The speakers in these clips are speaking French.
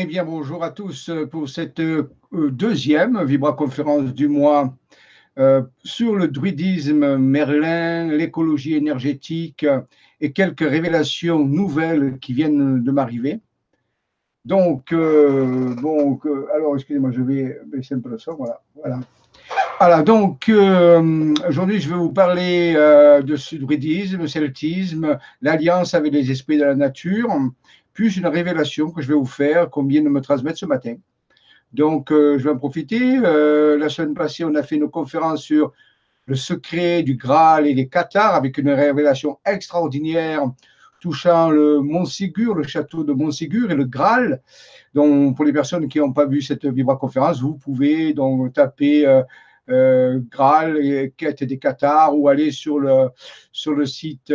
Eh bien, bonjour à tous pour cette euh, deuxième vibra-conférence du mois euh, sur le druidisme Merlin, l'écologie énergétique et quelques révélations nouvelles qui viennent de m'arriver. Donc, euh, alors excusez-moi, je vais baisser un peu le son, voilà. voilà. Alors, donc, aujourd'hui, je vais vous parler de ce druidisme, celtisme, l'alliance avec les esprits de la nature, plus une révélation que je vais vous faire, qu'on vient de me transmettre ce matin. Donc, euh, je vais en profiter. Euh, la semaine passée, on a fait une conférence sur le secret du Graal et les Cathares avec une révélation extraordinaire touchant le Mont-Ségur, le château de Mont-Ségur et le Graal. Donc, pour les personnes qui n'ont pas vu cette vibra-conférence, vous pouvez donc taper euh, Graal et quête des Cathares ou aller sur le, sur le site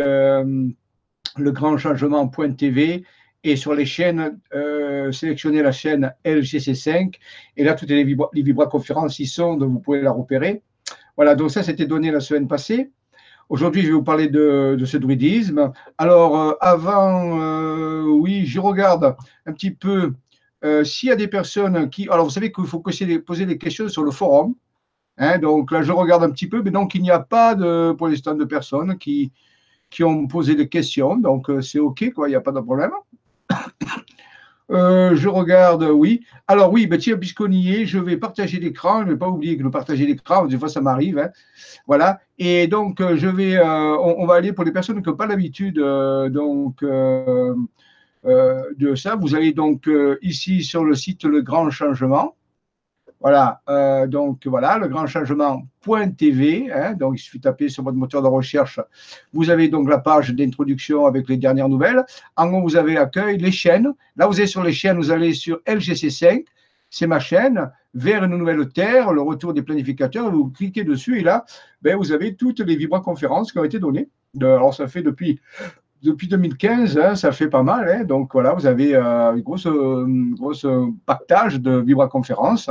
legrandchangement.tv et sur les chaînes, euh, sélectionnez la chaîne LGC5 et là, toutes les, vibra les vibra-conférences y sont, donc vous pouvez la repérer. Voilà, donc ça, c'était donné la semaine passée. Aujourd'hui, je vais vous parler de, ce druidisme. Alors, euh, avant, euh, oui, je regarde un petit peu s'il y a des personnes qui. Alors, vous savez qu'il faut poser des questions sur le forum. Hein, donc là, je regarde un petit peu, mais donc il n'y a pas de, pour l'instant de personnes qui, qui ont posé des questions. Donc, c'est OK, quoi, il n'y a pas de problème. Euh, je regarde, oui. Alors oui, ben tiens, puisqu'on y est, je vais partager l'écran. Je ne vais pas oublier que le partager l'écran, des fois ça m'arrive. Hein. Voilà. Et donc, euh, je vais, euh, on, va aller pour les personnes qui n'ont pas l'habitude donc, de ça. Vous allez donc ici sur le site Le Grand Changement. Voilà, euh, donc voilà, le grand changement.tv. Hein, donc il suffit de taper sur votre moteur de recherche. Vous avez donc la page d'introduction avec les dernières nouvelles. En haut, vous avez accueil, les chaînes. Là, vous êtes sur les chaînes, vous allez sur LGC5, c'est ma chaîne, vers une nouvelle terre, le retour des planificateurs. Vous cliquez dessus et là, ben, vous avez toutes les vibra-conférences qui ont été données. alors, ça fait depuis depuis 2015, hein, ça fait pas mal. Hein. donc voilà, vous avez un gros, partage de vibra-conférences.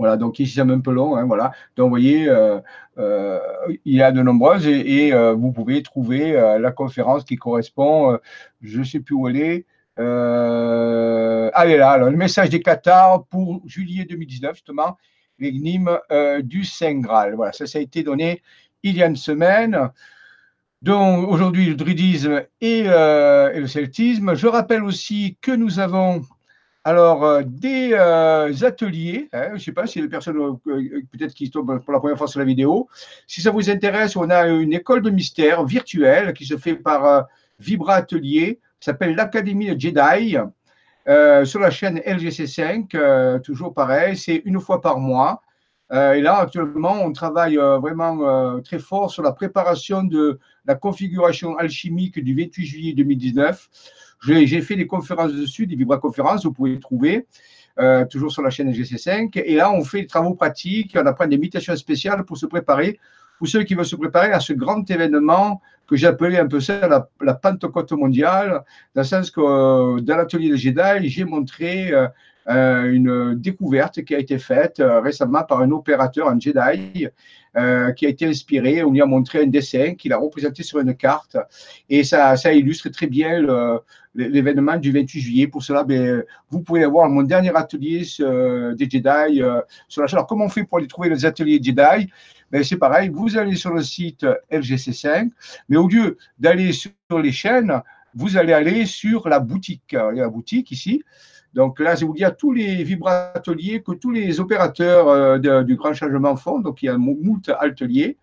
Voilà, donc ici c'est un peu long. Hein, voilà. Donc vous voyez, euh, euh, il y a de nombreuses et, euh, vous pouvez trouver la conférence qui correspond, je ne sais plus où elle est. allez là, le message des Qatars pour juillet 2019, justement, l'énigme du Saint Graal. Voilà, ça, ça a été donné il y a une semaine. Donc aujourd'hui, le druidisme et, le celtisme. Je rappelle aussi que nous avons alors, euh, des euh, ateliers, hein, je ne sais pas si les personnes euh, peut-être qui tombent pour la première fois sur la vidéo, si ça vous intéresse, on a une école de mystère virtuelle qui se fait par Vibra Atelier, s'appelle l'Académie de Jedi, sur la chaîne LGC5, toujours pareil, c'est une fois par mois. et là, actuellement, on travaille vraiment très fort sur la préparation de la configuration alchimique du 28 juillet 2019 j'ai fait des conférences dessus, des vibra-conférences, vous pouvez les trouver. Euh, toujours sur la chaîne GC5. Et là, on fait des travaux pratiques, on apprend des méditations spéciales pour se préparer, pour ceux qui veulent se préparer à ce grand événement que j'ai appelé un peu ça la, Pentecôte mondiale, dans le sens que euh, dans l'atelier de Jedi, j'ai montré euh, une découverte qui a été faite récemment par un opérateur, un Jedi, euh, qui a été inspiré. On lui a montré un dessin qu'il a représenté sur une carte et ça, illustre très bien l'événement du 28 juillet. Pour cela, ben, vous pouvez avoir mon dernier atelier des Jedi sur la chaîne. Alors, comment on fait pour aller trouver les ateliers Jedi? Ben, C'est pareil, vous allez sur le site LGC5, mais au lieu d'aller sur les chaînes, vous allez aller sur la boutique. Il y a la boutique ici. Donc là, je vous dis à tous les vibrateliers que tous les opérateurs euh, du grand changement font. Donc il y a moult ateliers.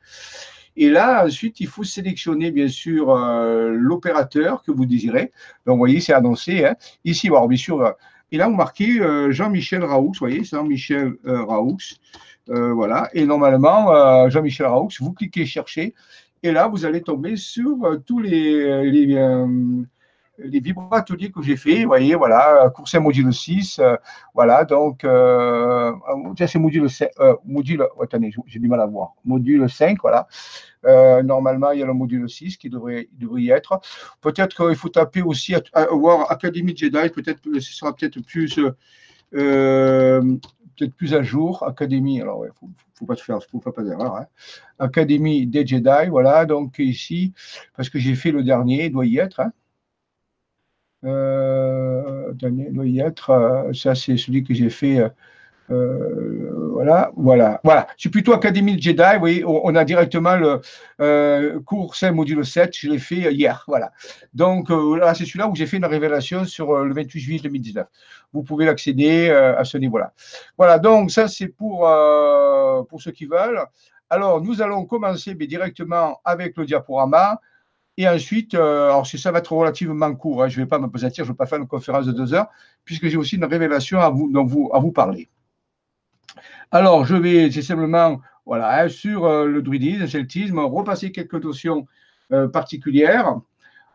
Et là, ensuite, il faut sélectionner, bien sûr, euh, l'opérateur que vous désirez. Donc, vous voyez, c'est annoncé. Hein. Ici, bon, bien sûr, euh, et là, vous marquez Jean-Michel Raoux. Vous voyez, Jean-Michel Raoux. voilà. Et normalement, Jean-Michel Raoux, vous cliquez chercher. Et là, vous allez tomber sur tous les les vibrateliers que j'ai fait, vous voyez, voilà, Courset module 6, euh, voilà, donc, euh, c'est module 5, euh, module, attendez, j'ai du mal à voir, module 5, voilà. Euh, normalement, il y a le module 6 qui devrait, devrait y être. Peut-être qu'il faut taper aussi, voir Académie Jedi, peut-être ce sera peut-être plus, peut-être plus à jour. Académie, alors, il ne faut, pas se faire, faut pas faire d'erreur. Hein. Académie des Jedi, voilà, donc ici, parce que j'ai fait le dernier, il doit y être, hein. Euh, doit y être. ça, c'est celui que j'ai fait euh, voilà, voilà, voilà. C'est plutôt Académie de Jedi. Vous on a directement le euh, cours 5 module 7. Je l'ai fait hier. Voilà. Donc, euh, là, c'est celui-là où j'ai fait une révélation sur euh, le 28 juillet 2019. Vous pouvez l'accéder à ce niveau-là. Voilà. Donc, ça, c'est pour, pour ceux qui veulent. Alors, nous allons commencer directement avec le diaporama. Et ensuite, alors ça va être relativement court, hein, je ne vais pas me poser je ne vais pas faire une conférence de deux heures, puisque j'ai aussi une révélation à vous, à vous parler. Alors, je vais simplement, voilà, hein, sur euh, le druidisme, le celtisme, repasser quelques notions euh, particulières.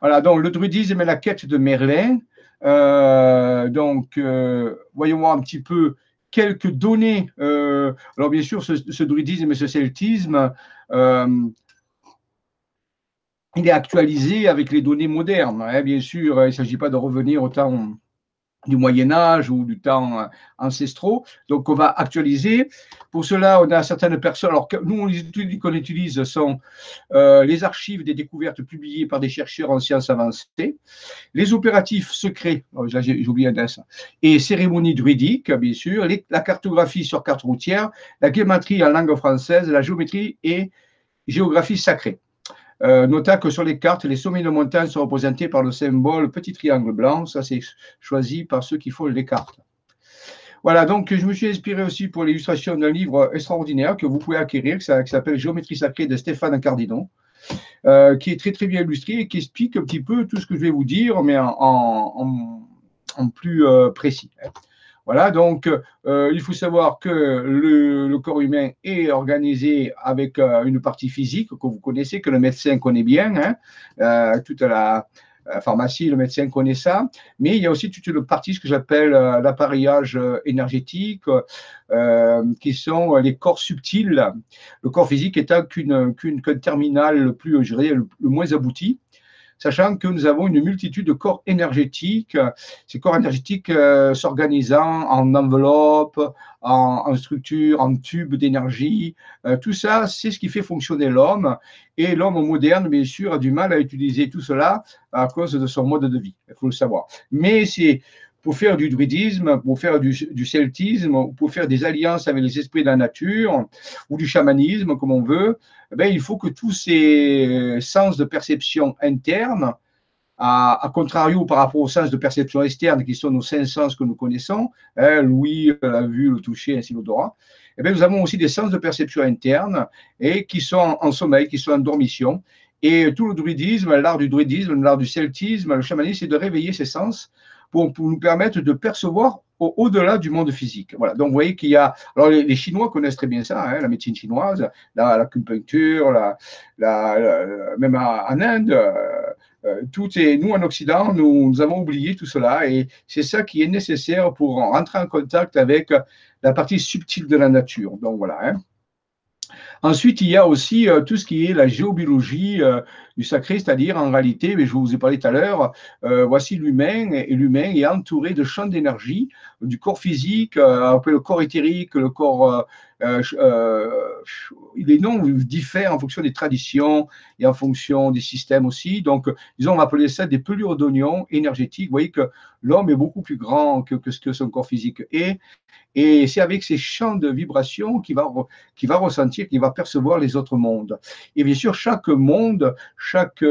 Voilà, donc le druidisme est la quête de Merlin. Euh, donc, voyons un petit peu quelques données. alors, bien sûr, ce, druidisme et ce celtisme, il est actualisé avec les données modernes. Hein, bien sûr, il ne s'agit pas de revenir au temps du Moyen Âge ou du temps euh, ancestraux. Donc, on va actualiser. Pour cela, on a certaines personnes. Alors, nous, les études qu'on utilise sont euh, les archives des découvertes publiées par des chercheurs en sciences avancées, les opératifs secrets, oh, j'ai oublié un ça, et cérémonies druidiques, bien sûr, la cartographie sur carte routière, la géométrie en langue française, la géométrie et géographie sacrée. Euh, nota que sur les cartes, les sommets de montagne sont représentés par le symbole petit triangle blanc. Ça, c'est choisi par ceux qui font les cartes. Voilà, donc je me suis inspiré aussi pour l'illustration d'un livre extraordinaire que vous pouvez acquérir, qui s'appelle Géométrie sacrée de Stéphane Cardino, euh, qui est très très bien illustré et qui explique un petit peu tout ce que je vais vous dire, mais en, plus euh, précis. Voilà, donc euh, il faut savoir que le, corps humain est organisé avec euh, une partie physique que vous connaissez, que le médecin connaît bien, hein, euh, toute la, pharmacie, le médecin connaît ça, mais il y a aussi toute une partie, ce que j'appelle l'appareillage énergétique, qui sont les corps subtils, le corps physique étant qu'un terminal le plus, je dirais, le moins abouti sachant que nous avons une multitude de corps énergétiques, ces corps énergétiques euh, s'organisant en enveloppe, en, structure, en tube d'énergie. Euh, tout ça, c'est ce qui fait fonctionner l'homme. Et l'homme moderne, bien sûr, a du mal à utiliser tout cela à cause de son mode de vie. Il faut le savoir. Mais c'est pour faire du druidisme, pour faire du, celtisme, pour faire des alliances avec les esprits de la nature, ou du chamanisme, comme on veut, eh il faut que tous ces sens de perception interne, à, contrario par rapport aux sens de perception externe, qui sont nos cinq sens que nous connaissons, hein, l'ouïe, la vue, le toucher, ainsi l'odorat, eh nous avons aussi des sens de perception interne et qui sont en sommeil, qui sont en dormition. Et tout le druidisme, l'art du druidisme, l'art du celtisme, le chamanisme, c'est de réveiller ces sens pour, nous permettre de percevoir au-delà du monde physique. Voilà. Donc, vous voyez qu'il y a. Alors, les, Chinois connaissent très bien ça, hein, la médecine chinoise, la, l'acupuncture, la, la, même en Inde. Euh, euh, tout est, nous en Occident, nous, nous, avons oublié tout cela et c'est ça qui est nécessaire pour rentrer en contact avec la partie subtile de la nature. Donc voilà. Hein. Ensuite, il y a aussi euh, tout ce qui est la géobiologie euh, du sacré, c'est-à-dire en réalité, mais je vous ai parlé tout à l'heure, euh, voici l'humain, et l'humain est entouré de champs d'énergie, du corps physique, le corps éthérique, le corps les noms diffèrent en fonction des traditions et en fonction des systèmes aussi. Donc, disons, on va appeler ça des pelures d'oignons énergétiques. Vous voyez que l'homme est beaucoup plus grand que, ce que son corps physique est. Et c'est avec ces champs de vibration qu'il va, va ressentir, qu'il va percevoir les autres mondes. Et bien sûr, chaque monde, chaque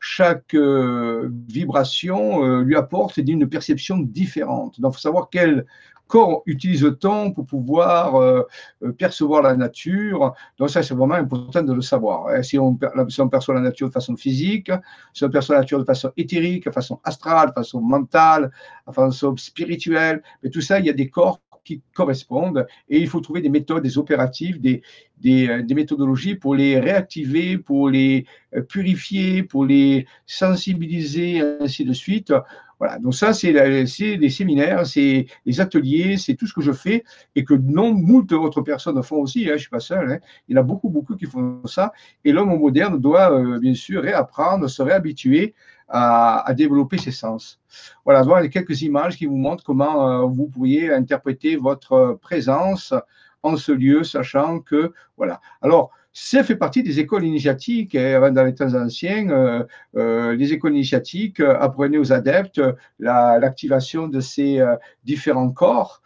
chaque euh, vibration lui apporte une perception différente. Donc, il faut savoir quelle corps utilise-t-on pour pouvoir euh, euh, percevoir la nature Donc ça, c'est vraiment important de le savoir. Hein. Si on, perçoit la nature de façon physique, si on perçoit la nature de façon éthérique, de façon astrale, de façon mentale, de façon spirituelle, mais tout ça, il y a des corps qui correspondent et il faut trouver des méthodes, des opératives, des, des, euh, méthodologies pour les réactiver, pour les purifier, pour les sensibiliser, ainsi de suite, voilà, donc ça, c'est les séminaires, c'est les ateliers, c'est tout ce que je fais et que non, moult autres personnes font aussi, hein, je ne suis pas seul, hein. il y en a beaucoup, beaucoup qui font ça. Et l'homme moderne doit, euh, bien sûr, réapprendre, se réhabituer à, développer ses sens. Voilà, voilà quelques images qui vous montrent comment euh, vous pourriez interpréter votre présence en ce lieu, sachant que, voilà. Alors, ça fait partie des écoles initiatiques. Et hein, dans les temps anciens, euh, euh, les écoles initiatiques apprenaient aux adeptes l'activation de ces différents corps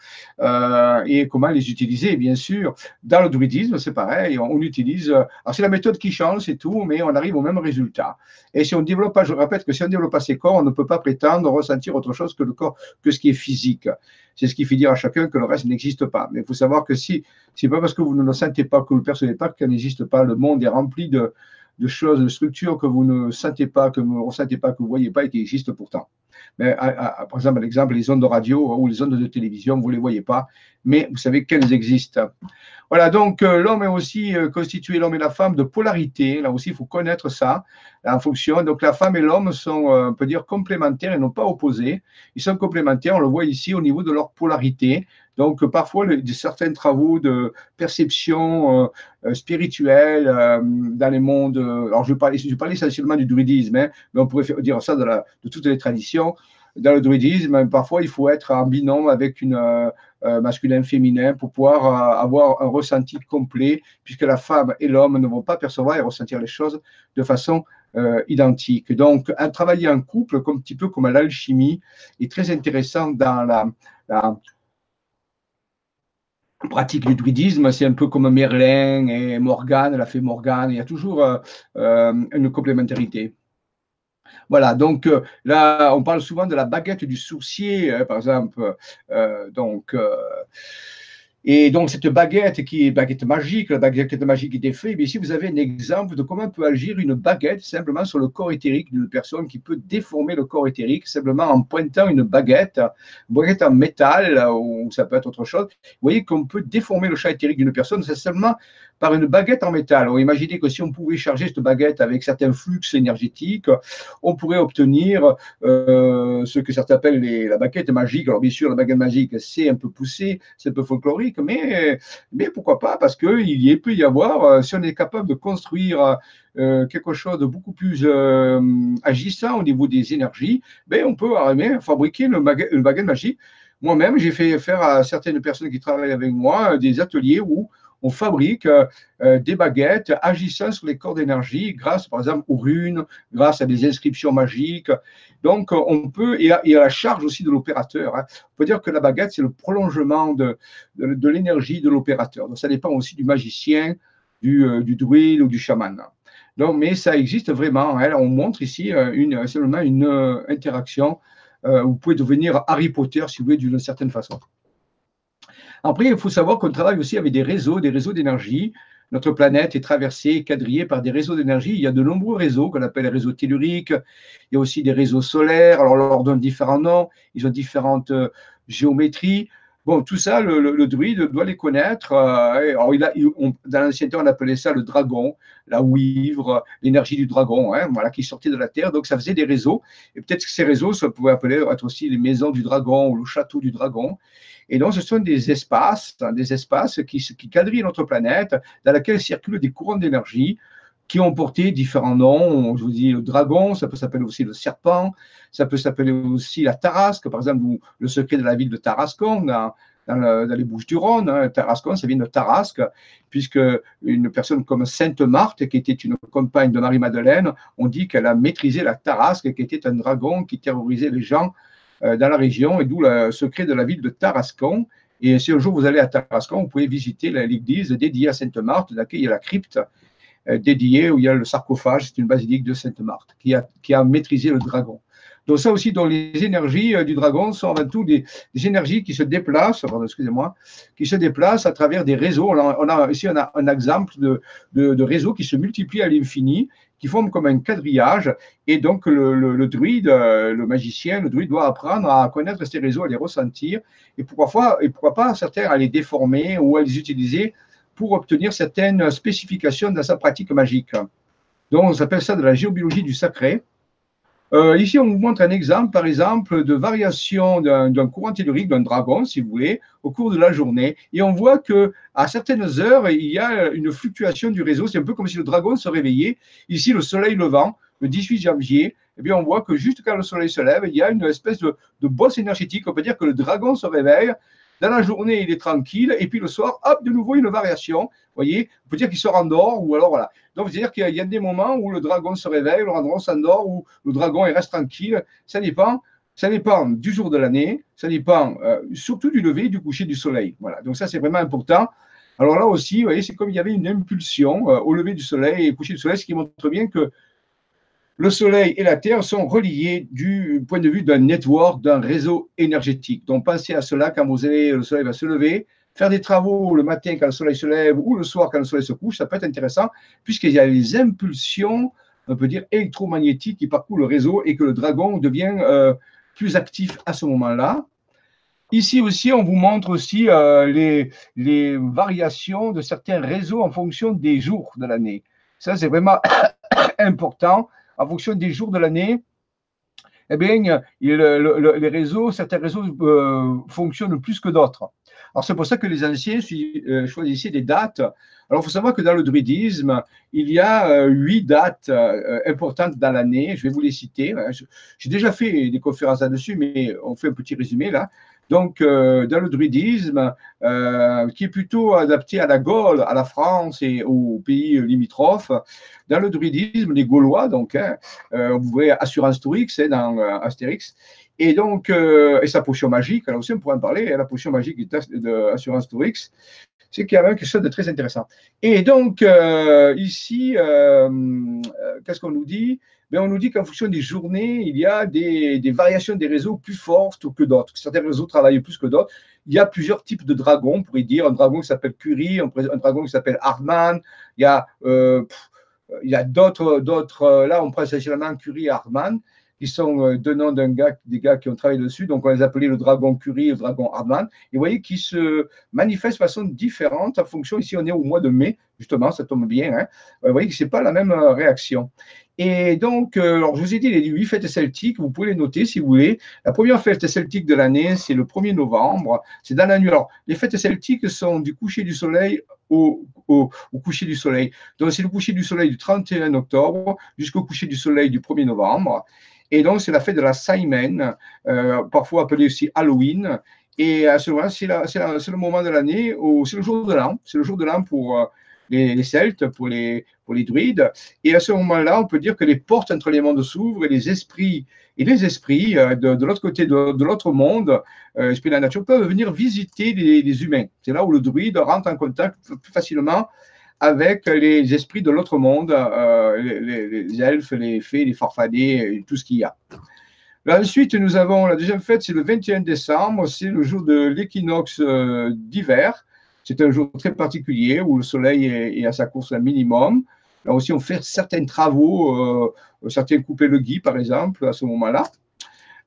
et comment les utiliser, bien sûr. Dans le druidisme, c'est pareil, on, utilise. Alors, c'est la méthode qui change, c'est tout, mais on arrive au même résultat. Et si on développe pas, je répète que si on ne développe pas ces corps, on ne peut pas prétendre ressentir autre chose que le corps, que ce qui est physique. C'est ce qui fait dire à chacun que le reste n'existe pas. Mais il faut savoir que si, c'est pas parce que vous ne le sentez pas, que vous ne le percevez pas, qu'il n'existe pas. Le monde est rempli de, choses, de structures que vous ne sentez pas, que vous ne ressentez pas, que vous ne voyez pas et qui existent pourtant. Mais par exemple, l'exemple, les ondes de radio ou les ondes de télévision, vous ne les voyez pas, mais vous savez qu'elles existent. Voilà, donc euh, l'homme est aussi euh, constitué, l'homme et la femme, de polarité. Là aussi, il faut connaître ça en fonction. Donc la femme et l'homme sont, euh, on peut dire, complémentaires et non pas opposés. Ils sont complémentaires, on le voit ici au niveau de leur polarité. Donc, parfois, certains travaux de perception spirituelle dans les mondes, alors je vais parler, je parler essentiellement du druidisme, hein, mais on pourrait dire ça de, de toutes les traditions. Dans le druidisme, parfois, il faut être en binôme avec une, euh, masculin-féminin pour pouvoir euh, avoir un ressenti complet, puisque la femme et l'homme ne vont pas percevoir et ressentir les choses de façon euh, identique. Donc, un travailler en couple, comme, un petit peu comme l'alchimie, est très intéressant dans la, pratique du druidisme. C'est un peu comme Merlin et Morgane, la fée Morgane. Il y a toujours une complémentarité. Voilà, donc euh, là, on parle souvent de la baguette du sourcier, hein, par exemple. Euh, donc, euh, et donc, cette baguette qui est baguette magique, la baguette magique est faite, mais ici, vous avez un exemple de comment peut agir une baguette simplement sur le corps éthérique d'une personne qui peut déformer le corps éthérique simplement en pointant une baguette, une baguette en métal ou ça peut être autre chose. Vous voyez qu'on peut déformer le champ éthérique d'une personne, c'est seulement par une baguette en métal. On imaginez que si on pouvait charger cette baguette avec certains flux énergétiques, on pourrait obtenir euh, ce que certains appellent la baguette magique. Alors bien sûr, la baguette magique, c'est un peu poussé, c'est un peu folklorique, mais, mais pourquoi pas? Parce qu'il peut y avoir, euh, si on est capable de construire euh, quelque chose de beaucoup plus agissant au niveau des énergies, ben on peut fabriquer une baguette magique. Moi-même, j'ai fait faire à certaines personnes qui travaillent avec moi des ateliers où on fabrique euh, euh, des baguettes agissant sur les corps d'énergie grâce, par exemple, aux runes, grâce à des inscriptions magiques. Donc, on peut, et à, la charge aussi de l'opérateur. Hein. On peut dire que la baguette, c'est le prolongement de, l'énergie de l'opérateur. Donc, ça dépend aussi du magicien, du, euh, du druide ou du chaman. Donc, mais ça existe vraiment. Hein. On montre ici une, seulement une interaction. vous pouvez devenir Harry Potter, si vous voulez, d'une certaine façon. Après, il faut savoir qu'on travaille aussi avec des réseaux, des réseaux d'énergie. Notre planète est traversée, quadrillée par des réseaux d'énergie. Il y a de nombreux réseaux qu'on appelle les réseaux telluriques. Il y a aussi des réseaux solaires. Alors, on leur donne différents noms. Ils ont différentes euh, géométries. Bon, tout ça, le, druide doit les connaître. Euh, alors, il a, dans l'ancien temps, on appelait ça le dragon, la ouivre, l'énergie du dragon, hein, voilà, qui sortait de la terre. Donc, ça faisait des réseaux. Et peut-être que ces réseaux, ça pouvait appeler être aussi les maisons du dragon ou le château du dragon. Et donc, ce sont des espaces, hein, des espaces qui, qui quadrillent notre planète, dans lesquels circulent des courants d'énergie qui ont porté différents noms. Je vous dis le dragon, ça peut s'appeler aussi le serpent, ça peut s'appeler aussi la tarasque, par exemple, le secret de la ville de Tarascon, dans, les Bouches du Rhône. Hein. Tarascon, ça vient de Tarasque, puisque une personne comme Sainte Marthe, qui était une compagne de Marie-Madeleine, on dit qu'elle a maîtrisé la Tarasque, qui était un dragon qui terrorisait les gens euh, dans la région, et d'où le secret de la ville de Tarascon. Et si un jour vous allez à Tarascon, vous pouvez visiter l'église dédiée à Sainte Marthe, laquelle il y a la crypte dédiée, où il y a le sarcophage, c'est une basilique de Sainte Marthe, qui a, qui a maîtrisé le dragon. Donc ça aussi, dans les énergies euh, du dragon sont avant tout des, énergies qui se déplacent, excusez-moi, qui se déplacent à travers des réseaux. On a, ici on a un exemple de, de, réseaux qui se multiplient à l'infini, qui forment comme un quadrillage. Et donc le, druide, euh, le magicien, le druide doit apprendre à connaître ces réseaux, à les ressentir, et pourquoi, et pourquoi pas certains à les déformer ou à les utiliser pour obtenir certaines spécifications dans sa pratique magique. Donc on s'appelle ça de la géobiologie du sacré. Euh, ici, on vous montre un exemple, par exemple, de variation d'un courant tellurique d'un dragon, si vous voulez, au cours de la journée. Et on voit que à certaines heures, il y a une fluctuation du réseau. C'est un peu comme si le dragon se réveillait. Ici, le soleil levant, le 18 janvier, eh bien, on voit que juste quand le soleil se lève, il y a une espèce de bosse énergétique. On peut dire que le dragon se réveille Dans la journée, il est tranquille, et puis le soir, hop, de nouveau, une variation. Vous voyez, on peut dire qu'il se rendort, ou alors voilà. Donc, c'est-à-dire qu'il y a des moments où le dragon se réveille, le dragon s'endort, ou le dragon il reste tranquille. Ça dépend. Ça dépend du jour de l'année, ça dépend euh, surtout du lever et du coucher du soleil. Voilà. Donc ça, c'est vraiment important. Alors là aussi, vous voyez, c'est comme il y avait une impulsion euh, au lever du soleil et au coucher du soleil, ce qui montre bien que le Soleil et la Terre sont reliés du point de vue d'un network, d'un réseau énergétique. Donc pensez à cela quand vous le Soleil va se lever, faire des travaux le matin quand le Soleil se lève ou le soir quand le Soleil se couche, ça peut être intéressant puisqu'il y a les impulsions, on peut dire électromagnétiques qui parcourent le réseau et que le dragon devient euh, plus actif à ce moment-là. Ici aussi, on vous montre aussi euh, les, les variations de certains réseaux en fonction des jours de l'année. Ça, c'est vraiment important en fonction des jours de l'année, eh bien, réseaux, certains réseaux euh, fonctionnent plus que d'autres. Alors, c'est pour ça que les anciens euh, choisissaient des dates. Alors, il faut savoir que dans le druidisme, il y a euh, huit dates importantes dans l'année. Je vais vous les citer. J'ai déjà fait des conférences là-dessus, mais on fait un petit résumé là. Donc, euh, dans le druidisme, euh, qui est plutôt adapté à la Gaule, à la France et aux pays limitrophes, dans le druidisme, les Gaulois, donc, euh, vous voyez Assurance Tourix hein, dans Astérix, et donc, et sa potion magique, alors aussi on pourrait en parler, hein, la potion magique d'Assurance Tourix, c'est qu'il y a quelque chose de très intéressant. Et donc, ici, qu'est-ce qu'on nous dit? On nous dit qu'en fonction des journées, il y a des, variations des réseaux plus fortes que d'autres. Certains réseaux travaillent plus que d'autres. Il y a plusieurs types de dragons, on pourrait dire. Un dragon qui s'appelle Curie, un, dragon qui s'appelle Hardman. Il y a, euh, il y a d'autres, d'autres. Euh, là, on prend essentiellement Curie et Hardman qui sont euh, deux noms d'un gars, des gars qui ont travaillé dessus. Donc, on les appelait le dragon Curie et le dragon Hardman. Et vous voyez qu'ils se manifestent de façon différente en fonction. Ici, on est au mois de mai, justement, ça tombe bien. Hein. Vous voyez que ce n'est pas la même réaction. Et donc, euh, alors je vous ai dit les huit fêtes celtiques, vous pouvez les noter si vous voulez. La première fête celtique de l'année, c'est le 1er novembre, c'est dans la nuit. Alors, les fêtes celtiques sont du coucher du soleil au, au, coucher du soleil. Donc, c'est le coucher du soleil du 31 octobre jusqu'au coucher du soleil du 1er novembre. Et donc, c'est la fête de la Simon, euh, parfois appelée aussi Halloween. Et à ce moment-là, c'est le moment de l'année, c'est le jour de l'an. C'est le jour de l'an pour, euh, les, Celtes, pour les, druides. Et à ce moment-là, on peut dire que les portes entre les mondes s'ouvrent et les esprits et les esprits euh, de, l'autre côté de, l'autre monde, euh, esprits de la nature, peuvent venir visiter les, humains. C'est là où le druide rentre en contact plus facilement avec les esprits de l'autre monde, euh, les, elfes, les fées, les farfadets, tout ce qu'il y a. ensuite, nous avons la deuxième fête, c'est le 21 décembre, c'est le jour de l'équinoxe d'hiver. C'est un jour très particulier où le soleil est, à sa course un minimum. Là aussi, on fait certains travaux, euh, certains couper le gui, par exemple, à ce moment-là.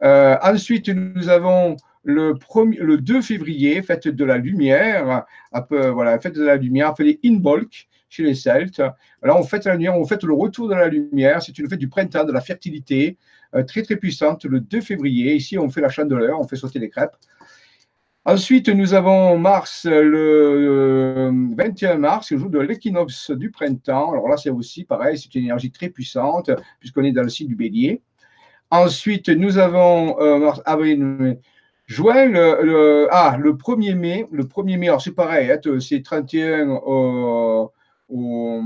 Euh, ensuite, nous avons le, premier, le 2 février, fête de la lumière, voilà, fête de la lumière, appelée Inbolk chez les Celtes. Là, on fête la lumière, on fête le retour de la lumière. C'est une fête du printemps, de la fertilité, euh, très très puissante, le 2 février. Ici, on fait la chandeleur, on fait sauter les crêpes. Ensuite, nous avons mars, le 21 euh, mars, le jour de l'équinoxe du printemps. Alors là, c'est aussi pareil, c'est une énergie très puissante, puisqu'on est dans le signe du bélier. Ensuite, nous avons euh, mars, avril, juin, le, ah, le 1er mai. Le 1er mai, alors c'est pareil, hein, c'est 31 au, au,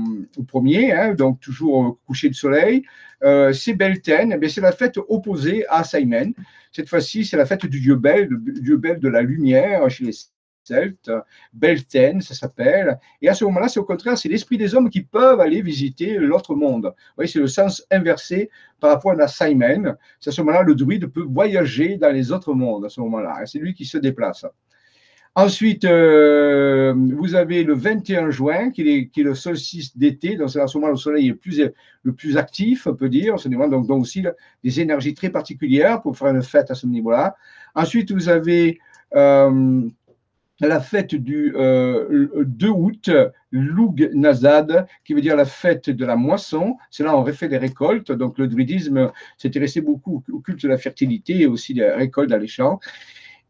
premier, hein, donc toujours au coucher du soleil. Euh, c'est Belten, eh c'est la fête opposée à Simon. Cette fois-ci, c'est la fête du dieu Bel, le dieu Bel de la lumière chez les Celtes. Belten, ça s'appelle. Et à ce moment-là, c'est au contraire, c'est l'esprit des hommes qui peuvent aller visiter l'autre monde. Vous voyez, c'est le sens inversé par rapport à Simon. C'est à ce moment-là, le druide peut voyager dans les autres mondes, à ce moment-là. C'est lui qui se déplace. Ensuite, euh, vous avez le 21 juin, qui est, le solstice d'été. Donc, c'est à ce moment le soleil est le plus, actif, on peut dire. Donc, donc aussi des énergies très particulières pour faire une fête à ce niveau-là. Ensuite, vous avez euh, la fête du 2 euh, août, Lug Nazad, qui veut dire la fête de la moisson. C'est là où on refait les récoltes. Donc, le druidisme s'intéressait beaucoup au culte de la fertilité et aussi des récoltes dans les champs.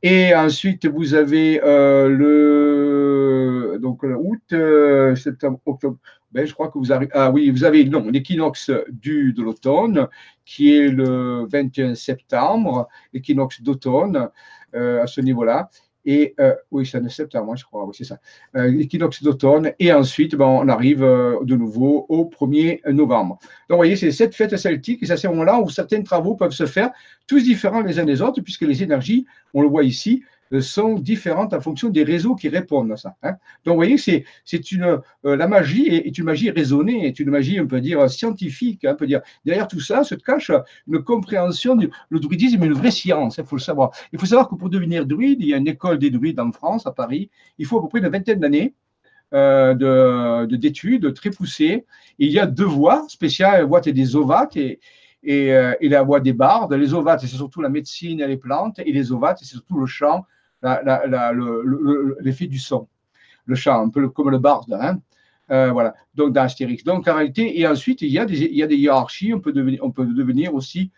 Et ensuite, vous avez euh, le donc août, euh, septembre, octobre. Ben, je crois que vous avez ah oui, vous avez non l'équinoxe du de l'automne qui est le 21 septembre, l'équinoxe d'automne euh, à ce niveau-là. Et euh, oui, c'est en septembre, je crois, oui, c'est ça. Euh, d'automne. Et ensuite, bon, on arrive euh, de nouveau au 1er novembre. Donc, vous voyez, c'est cette fête celtique, et c'est à ce moment-là où certains travaux peuvent se faire, tous différents les uns des autres, puisque les énergies, on le voit ici, sont différentes en fonction des réseaux qui répondent à ça. Hein. Donc, vous voyez, c'est, c'est une, euh, la magie est, une magie raisonnée, est une magie, on peut dire, scientifique. Hein, on peut dire, derrière tout ça se cache une compréhension du le druidisme, une vraie science, il faut le savoir. Il faut savoir que pour devenir druide, il y a une école des druides en France, à Paris, il faut à peu près une vingtaine d'années. Euh, de, d'études très poussées. il y a deux voies spéciales, la voie des ovates et, et, et, la voie des bardes. Les ovates, c'est surtout la médecine et les plantes, et les ovates, c'est surtout le chant, l'effet du son, le chant, un peu comme le barde. Hein. Euh, voilà, donc dans Astérix. Donc en réalité, et ensuite, il y a des, hiérarchies, on peut, devenir, aussi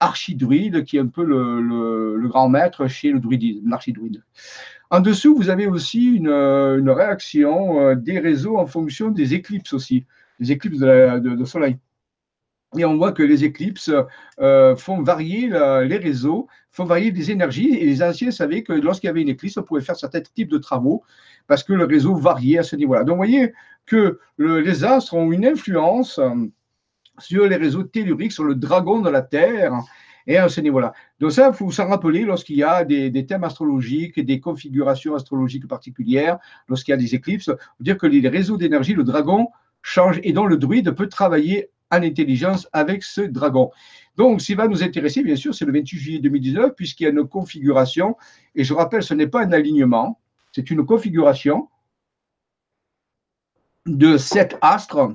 archidruide, qui est un peu le, grand maître chez le druidisme, l'archidruide. En dessous, vous avez aussi une, réaction euh, des réseaux en fonction des éclipses aussi, des éclipses de soleil. Et on voit que les éclipses euh, font varier les réseaux, font varier les énergies. Et les anciens savaient que lorsqu'il y avait une éclipse, on pouvait faire certains types de travaux parce que le réseau variait à ce niveau-là. Donc, vous voyez que les astres ont une influence euh, sur les réseaux telluriques, sur le dragon de la Terre et à ce niveau-là. Donc ça, il faut s'en rappeler lorsqu'il y a des, des, thèmes astrologiques, des configurations astrologiques particulières, lorsqu'il y a des éclipses, dire que les réseaux d'énergie, le dragon change et dont le druide peut travailler en intelligence avec ce dragon. Donc, ce qui va nous intéresser, bien sûr, c'est le 28 juillet 2019, puisqu'il y a une configuration. Et je rappelle, ce n'est pas un alignement, c'est une configuration de sept astres.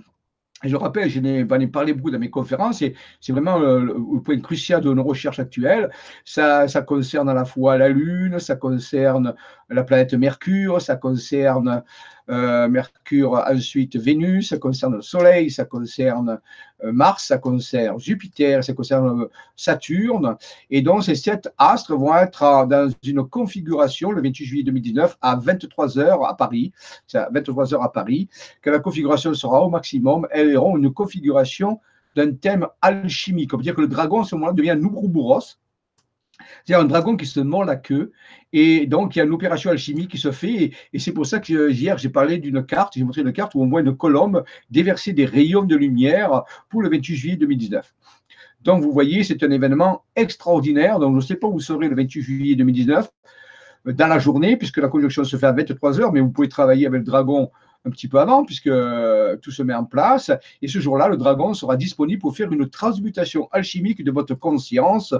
Je rappelle, je n'ai parlé beaucoup dans mes conférences, et c'est vraiment le, point crucial de nos recherches actuelles. Ça, concerne à la fois la Lune, ça concerne la planète Mercure, ça concerne euh, Mercure, ensuite Vénus, ça concerne le Soleil, ça concerne euh, Mars, ça concerne Jupiter, ça concerne euh, Saturne. Et donc, ces sept astres vont être dans une configuration le 28 juillet 2019 à 23h à Paris. À 23h à Paris. Que la configuration sera au maximum. Elles auront une configuration d'un thème alchimique. On peut dire que le dragon, à ce moment-là, devient un Ouroboros c'est un dragon qui se mord la queue. Et donc, il y a une opération alchimique qui se fait. Et, c'est pour ça que hier, j'ai parlé d'une carte, j'ai montré une carte où on voit une colombe déverser des rayons de lumière pour le 28 juillet 2019. Donc, vous voyez, c'est un événement extraordinaire. Donc, je ne sais pas où vous serez le 28 juillet 2019 euh, dans la journée, puisque la conjonction se fait à 23 heures, mais vous pouvez travailler avec le dragon un petit peu avant, puisque euh, tout se met en place. Et ce jour-là, le dragon sera disponible pour faire une transmutation alchimique de votre conscience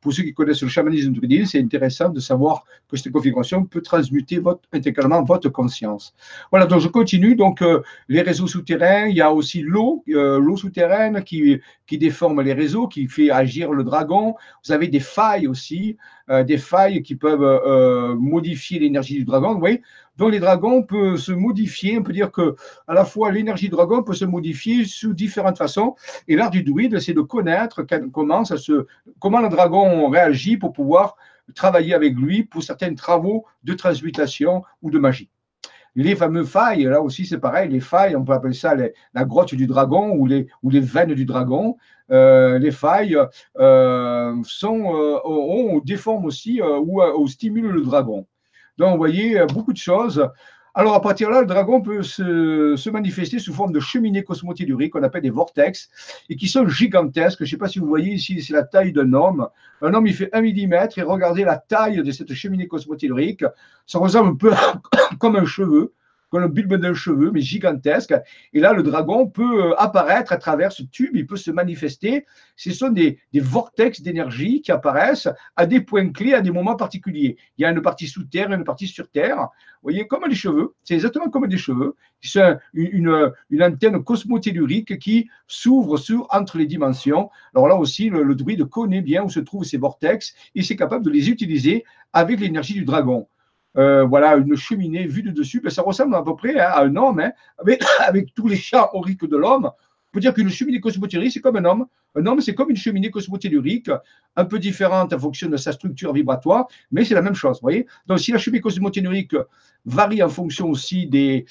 pour ceux qui connaissent le chamanisme druidisme, c'est intéressant de savoir que cette configuration peut transmuter intégralement votre conscience. Voilà, donc je continue. Donc, euh, les réseaux souterrains, il y a aussi l'eau, euh, l'eau souterraine qui, qui déforme les réseaux, qui fait agir le dragon. Vous avez des failles aussi, euh, des failles qui peuvent modifier l'énergie du dragon. Vous voyez donc les dragons peuvent se modifier. On peut dire que à la fois l'énergie du dragon peut se modifier sous différentes façons. Et l'art du druide, c'est de connaître comment, ça se, comment le dragon réagit pour pouvoir travailler avec lui pour certains travaux de transmutation ou de magie. Les fameuses failles, là aussi c'est pareil, les failles, on peut appeler ça la grotte du dragon ou les, ou les veines du dragon. Euh, les failles euh, sont, euh, on, aussi ou, ou stimulent le dragon. Donc, vous voyez, beaucoup de choses. Alors, à partir de là, le dragon peut se, manifester sous forme de cheminées cosmotelluriques qu'on appelle des vortex et qui sont gigantesques. Je ne sais pas si vous voyez ici, c'est la taille d'un homme. Un homme, il fait un millimètre et regardez la taille de cette cheminée cosmotellurique. Ça ressemble un peu comme un cheveu comme le bulbe d'un cheveu, mais gigantesque. Et là, le dragon peut euh, apparaître à travers ce tube, il peut se manifester. Ce sont des, vortex d'énergie qui apparaissent à des points clés, à des moments particuliers. Il y a une partie sous terre une partie sur terre. Vous voyez, comme les cheveux, c'est exactement comme des cheveux. C'est une, antenne cosmotellurique qui s'ouvre entre les dimensions. Alors là aussi, le, le druide connaît bien où se trouvent ces vortex et c'est capable de les utiliser avec l'énergie du dragon. Euh, voilà, une cheminée vue de dessus, ben, ça ressemble à peu près hein, à un homme, hein, avec, tous les chats auriques de l'homme. On peut dire qu'une cheminée cosmotellurique, c'est comme un homme. Un homme, c'est comme une cheminée cosmotellurique, un peu différente en fonction de sa structure vibratoire, mais c'est la même chose, vous voyez Donc, si la cheminée cosmotellurique varie en fonction aussi des,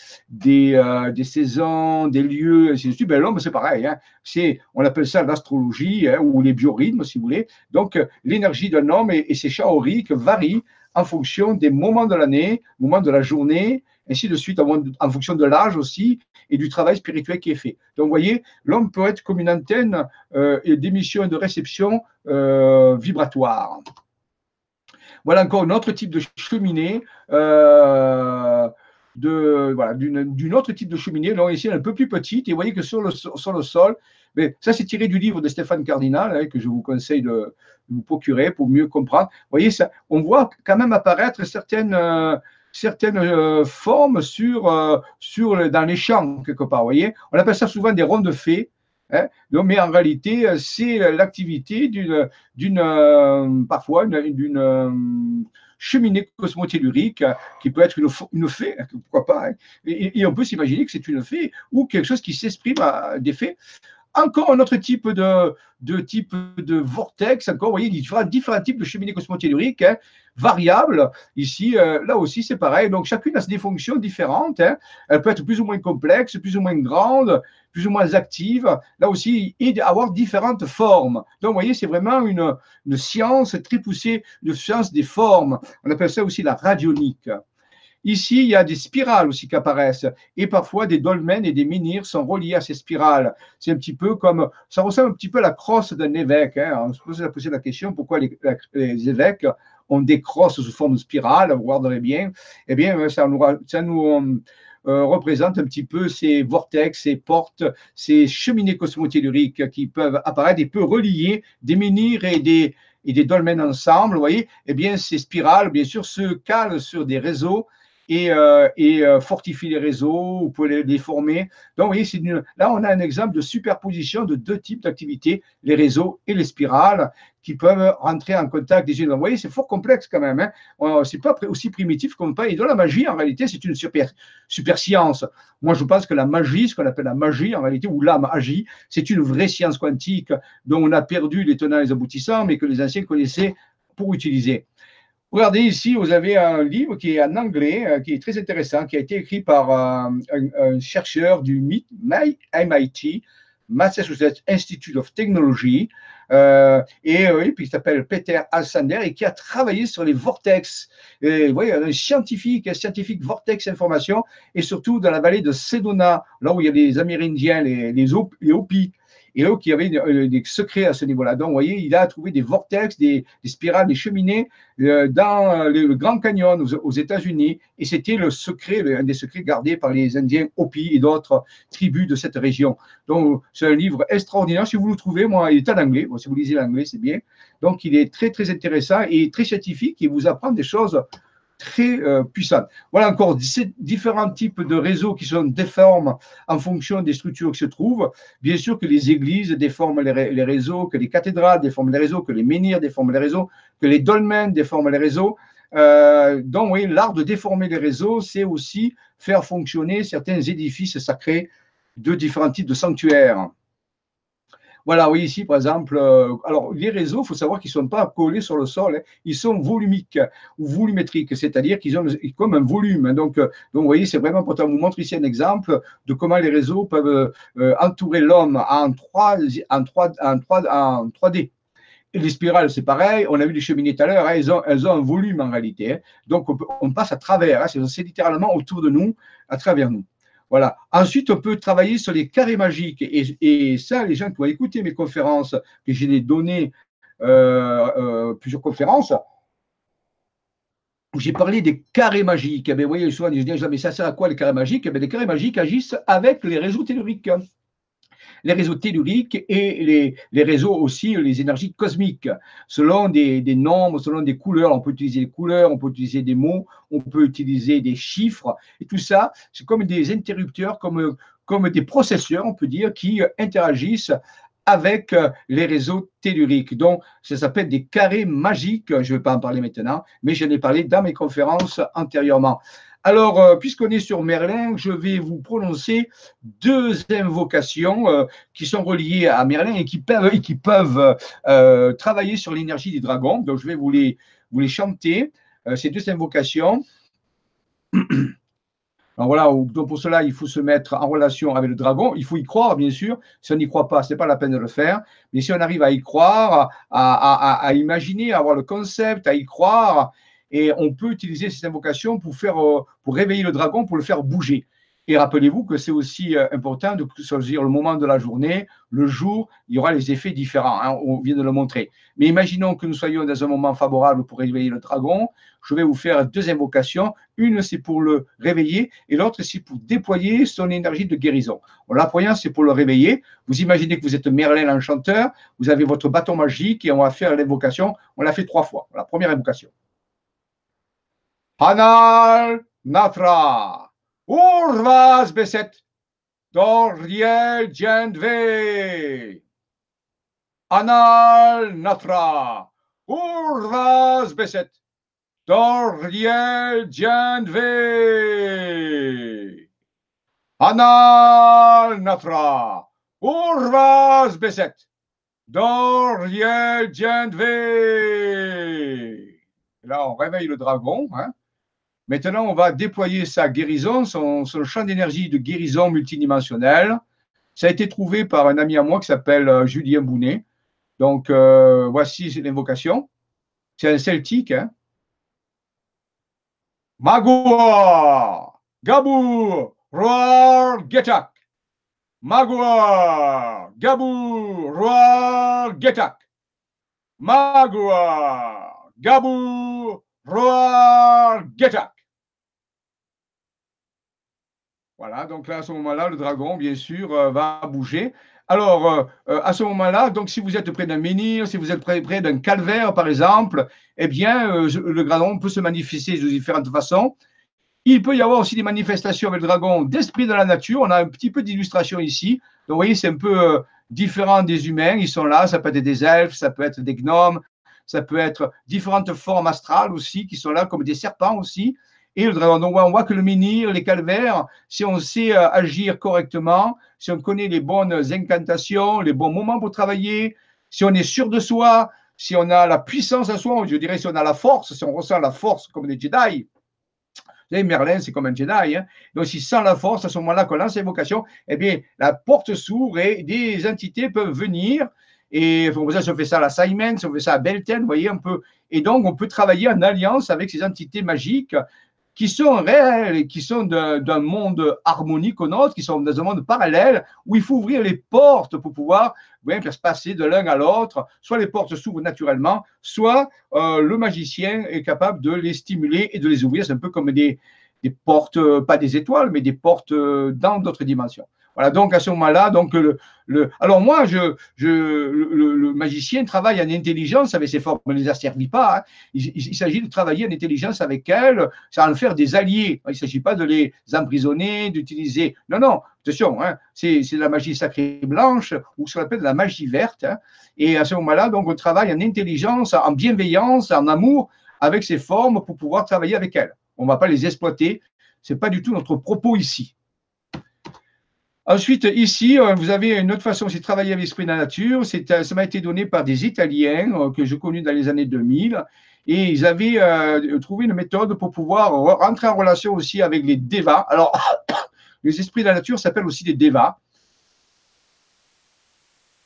euh, saisons, des lieux, ainsi ben, l'homme, c'est pareil. Hein. on appelle ça l'astrologie ou les biorhythmes, si vous voulez. Donc, l'énergie d'un homme et, et ses chaoriques varient en fonction des moments de l'année, moments de la journée, ainsi de suite, en fonction de l'âge aussi et du travail spirituel qui est fait. Donc, vous voyez, l'homme peut être comme une antenne euh, d'émission et de réception euh, vibratoire. Voilà encore un autre type de cheminée. Euh, de, d'une autre type de cheminée. Là, ici, un peu plus petite. Et vous voyez que sur le, sur le sol, mais ça, c'est tiré du livre de Stéphane Cardinal, hein, que je vous conseille de, vous procurer pour mieux comprendre. Vous voyez, ça, on voit quand même apparaître certaines, euh, certaines euh, formes sur, euh, sur, dans les champs, quelque part. Voyez, on appelle ça souvent des ronds de fées. Hein, mais en réalité, c'est l'activité d'une, d'une parfois d'une cheminée cosmotellurique qui peut être une, fée, pourquoi pas. Hein. et, et, on peut s'imaginer que c'est une fée ou quelque chose qui s'exprime à des faits encore un autre type de, type de vortex, encore, vous voyez, différents, différents types de cheminées cosmotelluriques, hein, variables. Ici, euh, là aussi, c'est pareil. Donc, chacune a des fonctions différentes. Hein. Elle peut être plus ou moins complexe, plus ou moins grande, plus ou moins active. Là aussi, et avoir différentes formes. Donc, vous voyez, c'est vraiment une, une science très poussée, une science des formes. On appelle ça aussi la radionique. Ici, il y a des spirales aussi qui apparaissent. Et parfois, des dolmens et des menhirs sont reliés à ces spirales. C'est un petit peu comme, ça ressemble un petit peu à la crosse d'un évêque. Hein. On se pose la question pourquoi les, évêques ont des crosses sous forme de spirale, vous regarderez bien. Eh bien, ça nous, ça nous euh, représente un petit peu ces vortex, ces portes, ces cheminées cosmotelluriques qui peuvent apparaître et peuvent relier des menhirs et des, et des dolmens ensemble, vous voyez, eh bien, ces spirales, bien sûr, se calent sur des réseaux et, euh, et euh, fortifie les réseaux, vous pouvez les, former. Donc, vous voyez, une, là, on a un exemple de superposition de deux types d'activités, les réseaux et les spirales, qui peuvent rentrer en contact des unes. Vous voyez, c'est fort complexe quand même. Hein. C'est pas aussi primitif qu'on pas. Et dans la magie, en réalité, c'est une super, super science. Moi, je pense que la magie, ce qu'on appelle la magie, en réalité, ou la magie, c'est une vraie science quantique dont on a perdu les tenants et les aboutissants, mais que les anciens connaissaient pour utiliser. Regardez ici, vous avez un livre qui est en anglais, euh, qui est très intéressant, qui a été écrit par euh, un, chercheur du MIT, Massachusetts Institute of Technology, euh, et il s'appelle Peter Alsander et qui a travaillé sur les vortex. Et, vous voyez, un scientifique, un scientifique vortex information, et surtout dans la vallée de Sedona, là où il y a les Amérindiens, les, les, et eux qui avaient euh, des secrets à ce niveau-là. Donc, vous voyez, il a trouvé des vortex, des, spirales, des cheminées euh, dans le Grand Canyon aux, États-Unis, et c'était le secret, un des secrets gardés par les Indiens Hopi et d'autres tribus de cette région. Donc, c'est un livre extraordinaire. Si vous le trouvez, moi, il est en anglais. si vous lisez l'anglais, c'est bien. Donc, il est très, très intéressant et très scientifique. Il vous apprend des choses très euh, puissante. Voilà encore différents types de réseaux qui sont déformes en fonction des structures qui se trouvent. Bien sûr que les églises déforment les, réseaux, que les cathédrales déforment les réseaux, que les menhirs déforment les réseaux, que les dolmens déforment les réseaux. Euh, donc oui, l'art de déformer les réseaux, c'est aussi faire fonctionner certains édifices sacrés de différents types de sanctuaires. Voilà, oui, ici, par exemple, euh, alors les réseaux, il faut savoir qu'ils ne sont pas collés sur le sol, hein. ils sont volumiques ou volumétriques, c'est-à-dire qu'ils ont comme un volume. Donc, euh, donc vous voyez, c'est vraiment pour vous montrer ici un exemple de comment les réseaux peuvent euh, entourer l'homme en 3, en 3, en 3, en 3D. Et les spirales, c'est pareil. On a vu les cheminées tout à l'heure, hein, elles, ont, elles, ont, un volume en réalité. Hein. Donc, on, on, passe à travers. c'est littéralement autour de nous, à travers nous. Voilà. Ensuite, on peut travailler sur les carrés magiques. Et, ça, les gens qui ont écouté mes conférences, que j'ai donné euh, euh, plusieurs conférences, où j'ai parlé des carrés magiques. Eh vous voyez, souvent, ils disent, mais ça sert à quoi les carrés magiques? Eh Les carrés magiques agissent avec les réseaux telluriques les réseaux telluriques et les, réseaux aussi, les énergies cosmiques. Selon des, nombres, selon des couleurs, on peut utiliser des couleurs, on peut utiliser des mots, on peut utiliser des chiffres. Et tout ça, c'est comme des interrupteurs, comme, comme des processeurs, on peut dire, qui interagissent avec les réseaux telluriques. Donc, ça s'appelle des carrés magiques. Je ne vais pas en parler maintenant, mais j'en ai parlé dans mes conférences antérieurement. Alors, euh, puisqu'on est sur Merlin, je vais vous prononcer deux invocations euh, qui sont reliées à Merlin et qui peuvent, euh, travailler sur l'énergie des dragons. Donc, je vais vous les, chanter, ces deux invocations. Voilà, donc pour cela, il faut se mettre en relation avec le dragon. Il faut y croire, bien sûr. Si on n'y croit pas, ce n'est pas la peine de le faire. Mais si on arrive à y croire, à, à imaginer, à avoir le concept, à y croire, et on peut utiliser cette invocation pour, faire, euh, pour réveiller le dragon, pour le faire bouger. Et rappelez-vous que c'est aussi euh, important de choisir le moment de la journée, le jour, il y aura les effets différents, hein, on vient de le montrer. Mais imaginons que nous soyons dans un moment favorable pour réveiller le dragon. Je vais vous faire deux invocations. Une, c'est pour le réveiller et l'autre, c'est pour déployer son énergie de guérison. la première, c'est pour le réveiller. Vous imaginez que vous êtes Merlin l'enchanteur, vous avez votre bâton magique et on va faire l'invocation. On l'a fait trois fois. La première invocation. Hanal Natra, Urvas Beset, Doriel Jendve. Anal Natra, Urvas Beset, Doriel Jendve. Anal Natra, Urvas Beset, Doriel Jendve. Là, on réveille le dragon. Hein. Maintenant, on va déployer sa guérison, son, champ d'énergie de guérison multidimensionnel. Ça a été trouvé par un ami à moi qui s'appelle euh, Julien Bounet. Donc, euh, voici l'invocation. C'est un celtique. Hein. Magua, Gabou, Roar, Getak. Magua, Gabou, Roar, Getak. Magua, Gabou, Roar, Getak. Voilà, donc là, à ce moment-là, le dragon, bien sûr, euh, va bouger. Alors, euh, euh, à ce moment-là, donc si vous êtes près d'un menhir, si vous êtes près, d'un calvaire, par exemple, eh bien, le dragon peut se manifester de différentes façons. Il peut y avoir aussi des manifestations avec le dragon d'esprit de la nature. On a un petit peu d'illustration ici. Donc, vous voyez, c'est un peu différent des humains. Ils sont là. Ça peut être des elfes, ça peut être des gnomes, ça peut être différentes formes astrales aussi qui sont là, comme des serpents aussi et. Donc, on voit que le menhir, les calvaires, si on sait euh, agir correctement, si on connaît les bonnes incantations, les bons moments pour travailler, si on est sûr de soi, si on a la puissance à soi, je dirais si on a la force, si on ressent la force comme des Jedi. Vous savez, Merlin, c'est comme un Jedi. Hein. Donc, si sans la force, à ce moment-là, qu'on lance l'invocation, eh bien, la porte s'ouvre et des entités peuvent venir. Et pour ça, si on fait ça à la Simon, si on fait ça à Belten, vous voyez, un peu. Et donc, on peut travailler en alliance avec ces entités magiques qui sont réels et qui sont d'un monde harmonique au nôtre, qui sont dans un monde parallèle où il faut ouvrir les portes pour pouvoir faire se passer de l'un à l'autre. Soit les portes s'ouvrent naturellement, soit euh, le magicien est capable de les stimuler et de les ouvrir. C'est un peu comme des, des portes, pas des étoiles, mais des portes euh, dans d'autres dimensions. Voilà, donc à ce moment-là, donc le, alors moi, je, je, le, magicien travaille en intelligence avec ses formes, ne les asservit pas. Hein. Il, s'agit de travailler en intelligence avec elles, sans faire des alliés. Il ne s'agit pas de les emprisonner, d'utiliser. Non, non, attention, hein, c'est la magie sacrée blanche ou ce qu'on appelle la magie verte. Hein. Et à ce moment-là, donc on travaille en intelligence, en bienveillance, en amour avec ces formes pour pouvoir travailler avec elles. On ne va pas les exploiter. Ce n'est pas du tout notre propos ici. Ensuite, ici, euh, vous avez une autre façon aussi de travailler avec l'esprit de la nature. Euh, ça m'a été donné par des Italiens euh, que j'ai connus dans les années 2000. Et ils avaient trouvé une méthode pour pouvoir rentrer en relation aussi avec les devas. Alors, les esprits de la nature s'appellent aussi des devas.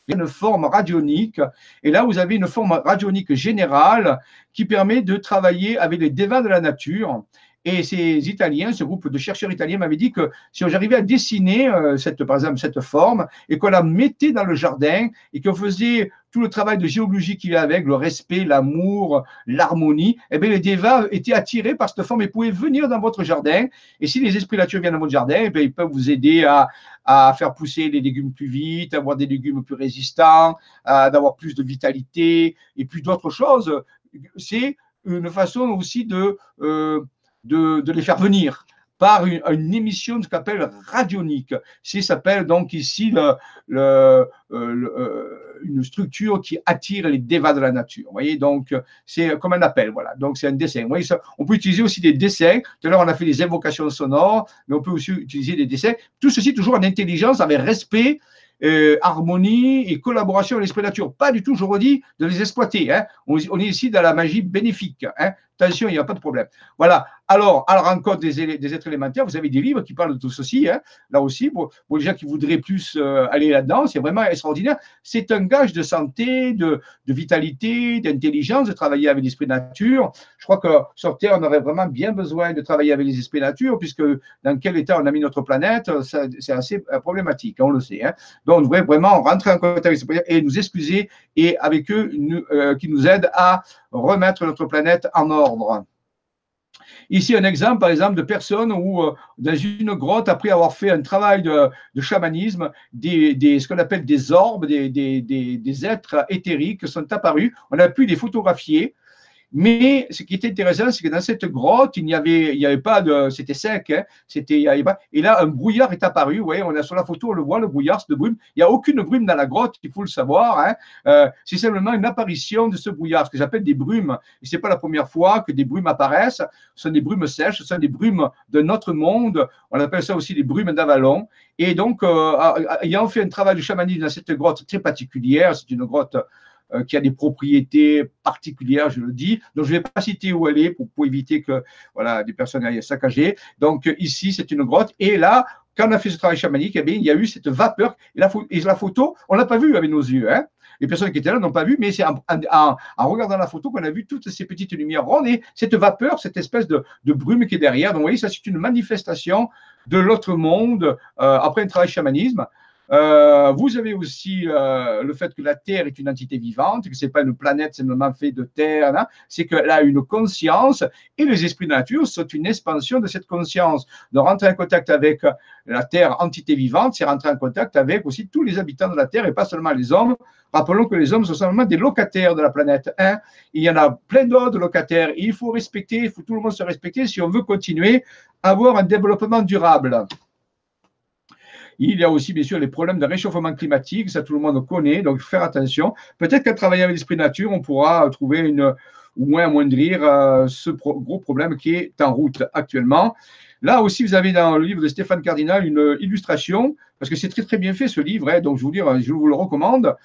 Une forme radionique. Et là, vous avez une forme radionique générale qui permet de travailler avec les devas de la nature. Et ces Italiens, ce groupe de chercheurs italiens m'avaient dit que si j'arrivais à dessiner, euh, cette, par exemple, cette forme, et qu'on la mettait dans le jardin, et qu'on faisait tout le travail de géologie qui va avec, le respect, l'amour, l'harmonie, eh bien, les devas étaient attirés par cette forme et pouvaient venir dans votre jardin. Et si les esprits nature viennent dans votre jardin, eh bien, ils peuvent vous aider à, à, faire pousser les légumes plus vite, avoir des légumes plus résistants, d'avoir plus de vitalité et plus d'autres choses. C'est une façon aussi de... Euh, de, les faire venir par une, émission qu'on appelle radionique. Ça s'appelle donc ici euh, euh, une structure qui attire les dévas de la nature. Vous voyez, donc c'est comme un appel, voilà. Donc c'est un dessin. Vous voyez, ça, on peut utiliser aussi des dessins. Tout à l'heure, on a fait des invocations sonores, mais on peut aussi utiliser des dessins. Tout ceci toujours en intelligence, avec respect euh, harmonie et collaboration avec l'esprit nature. Pas du tout, je redis, de les exploiter. Hein. On, est ici dans la magie bénéfique. Hein. Attention, il n'y a pas de problème. Voilà. Alors, à la rencontre des, êtres élémentaires, vous avez des livres qui parlent de tout ceci. Hein. Là aussi, pour, les gens qui voudraient plus euh, aller là-dedans, c'est vraiment extraordinaire. C'est un gage de santé, de, vitalité, d'intelligence, de travailler avec l'esprit nature. Je crois que sur Terre, on aurait vraiment bien besoin de travailler avec les esprits nature, puisque dans quel état on a mis notre planète, c'est assez euh, problématique, on le sait. Donc, on devrait vraiment rentrer en contact avec ces et nous excuser et avec eux euh, qui nous aident à remettre notre planète en ordre. Ici, un exemple, par exemple, de personnes où, euh, dans une grotte, après avoir fait un travail de, chamanisme, des, ce qu'on appelle des orbes, des, des, êtres éthériques sont apparus. On a pu les photographier mais ce qui est intéressant, c'est que dans cette grotte, il n'y avait, pas de, c'était sec, hein, c'était, et là, un brouillard est apparu. Vous voyez, on a sur la photo, on le voit, le brouillard, c'est de brume. Il n'y a aucune brume dans la grotte, il faut le savoir. Hein. Euh, c'est simplement une apparition de ce brouillard, ce que j'appelle des brumes. Et c'est pas la première fois que des brumes apparaissent. Ce sont des brumes sèches, ce sont des brumes de notre monde. On appelle ça aussi des brumes d'Avalon. Et donc, euh, ayant fait un travail de chamanisme dans cette grotte très particulière, c'est une grotte euh, qui a des propriétés particulières, je le dis. Donc, je ne vais pas citer où elle est pour, éviter que voilà, des personnes aillent saccager. Donc, ici, c'est une grotte. Et là, quand on a fait ce travail chamanique, eh il y a eu cette vapeur. Et la, photo, on ne l'a pas vue avec nos yeux. Hein. Les personnes qui étaient là n'ont pas vu, mais c'est en, regardant la photo qu'on a vu toutes ces petites lumières rondes et cette vapeur, cette espèce de, brume qui est derrière. Donc, vous voyez, ça, c'est une manifestation de l'autre monde euh, après un travail chamanisme. Euh, vous avez aussi euh, le fait que la Terre est une entité vivante, que ce n'est pas une planète simplement faite de Terre, hein. c'est qu'elle a une conscience et les esprits de nature sont une expansion de cette conscience. De rentrer en contact avec la Terre, entité vivante, c'est rentrer en contact avec aussi tous les habitants de la Terre et pas seulement les hommes. Rappelons que les hommes sont seulement des locataires de la planète hein. Il y en a plein d'autres locataires. il faut respecter, il faut tout le monde se respecter si on veut continuer à avoir un développement durable. Il y a aussi, bien sûr, les problèmes de réchauffement climatique, ça tout le monde connaît, donc faire attention. Peut-être qu'à travailler avec l'esprit nature, on pourra trouver une, ou moins amoindrir euh, ce gros problème qui est en route actuellement. Là aussi, vous avez dans le livre de Stéphane Cardinal une illustration, parce que c'est très très bien fait ce livre, hein, donc je vous, je vous le recommande.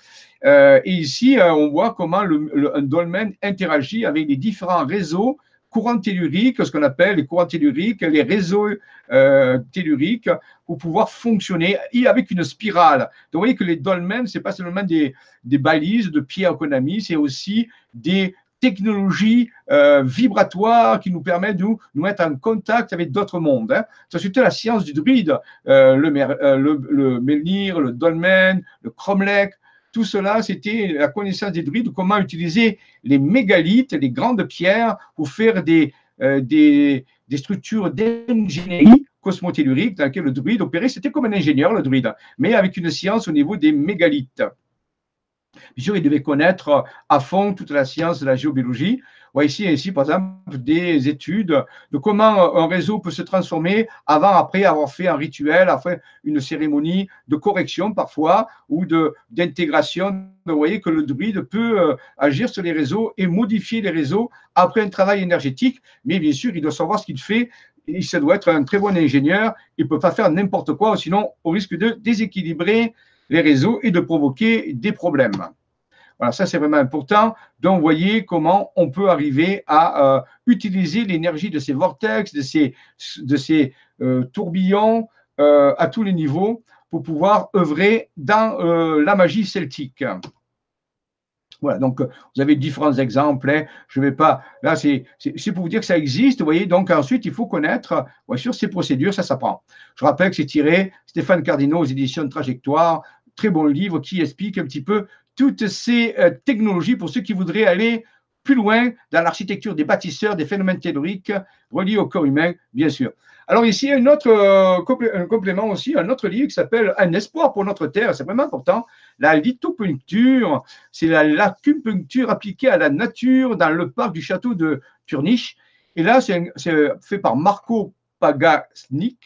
Euh, et ici, euh, on voit comment un dolmen interagit avec les différents réseaux courants telluriques, ce qu'on appelle les courants telluriques, les réseaux euh, telluriques, pour pouvoir fonctionner et avec une spirale. Donc, vous voyez que les dolmens, ce n'est pas seulement des, des balises de pierre qu'on a c'est aussi des technologies euh, vibratoires qui nous permettent de nous, mettre en contact avec d'autres mondes. Hein. C'est la science du druide, euh, le, le, le, Melnir, le dolmen, le cromlech, tout cela, c'était la connaissance des druides, comment utiliser les mégalithes, les grandes pierres, pour faire des, euh, des, structures d'ingénierie cosmotellurique dans lesquelles le druide opérait. C'était comme un ingénieur, le druide, mais avec une science au niveau des mégalithes. Bien sûr, il devait connaître à fond toute la science de la géobiologie, voit ici, ici, par exemple, des études de comment un réseau peut se transformer avant, après avoir fait un rituel, après une cérémonie de correction parfois, ou d'intégration. Vous voyez que le druide peut euh, agir sur les réseaux et modifier les réseaux après un travail énergétique, mais bien sûr, il doit savoir ce qu'il fait. Il ça doit être un très bon ingénieur. Il ne peut pas faire n'importe quoi, sinon au risque de déséquilibrer les réseaux et de provoquer des problèmes. Voilà, ça c'est vraiment important. Donc, voyez comment on peut arriver à euh, utiliser l'énergie de ces vortex, de ces, de ces euh, tourbillons euh, à tous les niveaux pour pouvoir œuvrer dans la magie celtique. Voilà, donc vous avez différents exemples. Hein. Je ne vais pas. Là, c'est pour vous dire que ça existe. Vous voyez, donc ensuite, il faut connaître bien sûr ces procédures, ça s'apprend. Je rappelle que c'est tiré Stéphane Cardinaux aux éditions Trajectoire, très bon livre qui explique un petit peu toutes ces euh, technologies pour ceux qui voudraient aller plus loin dans l'architecture des bâtisseurs, des phénomènes théoriques reliés au corps humain, bien sûr. Alors ici, un autre euh, un complément aussi, un autre livre qui s'appelle Un espoir pour notre Terre, c'est vraiment important. La lithopuncture, c'est l'acupuncture appliquée à la nature dans le parc du château de Turnich. Et là, c'est fait par Marco Pagasnik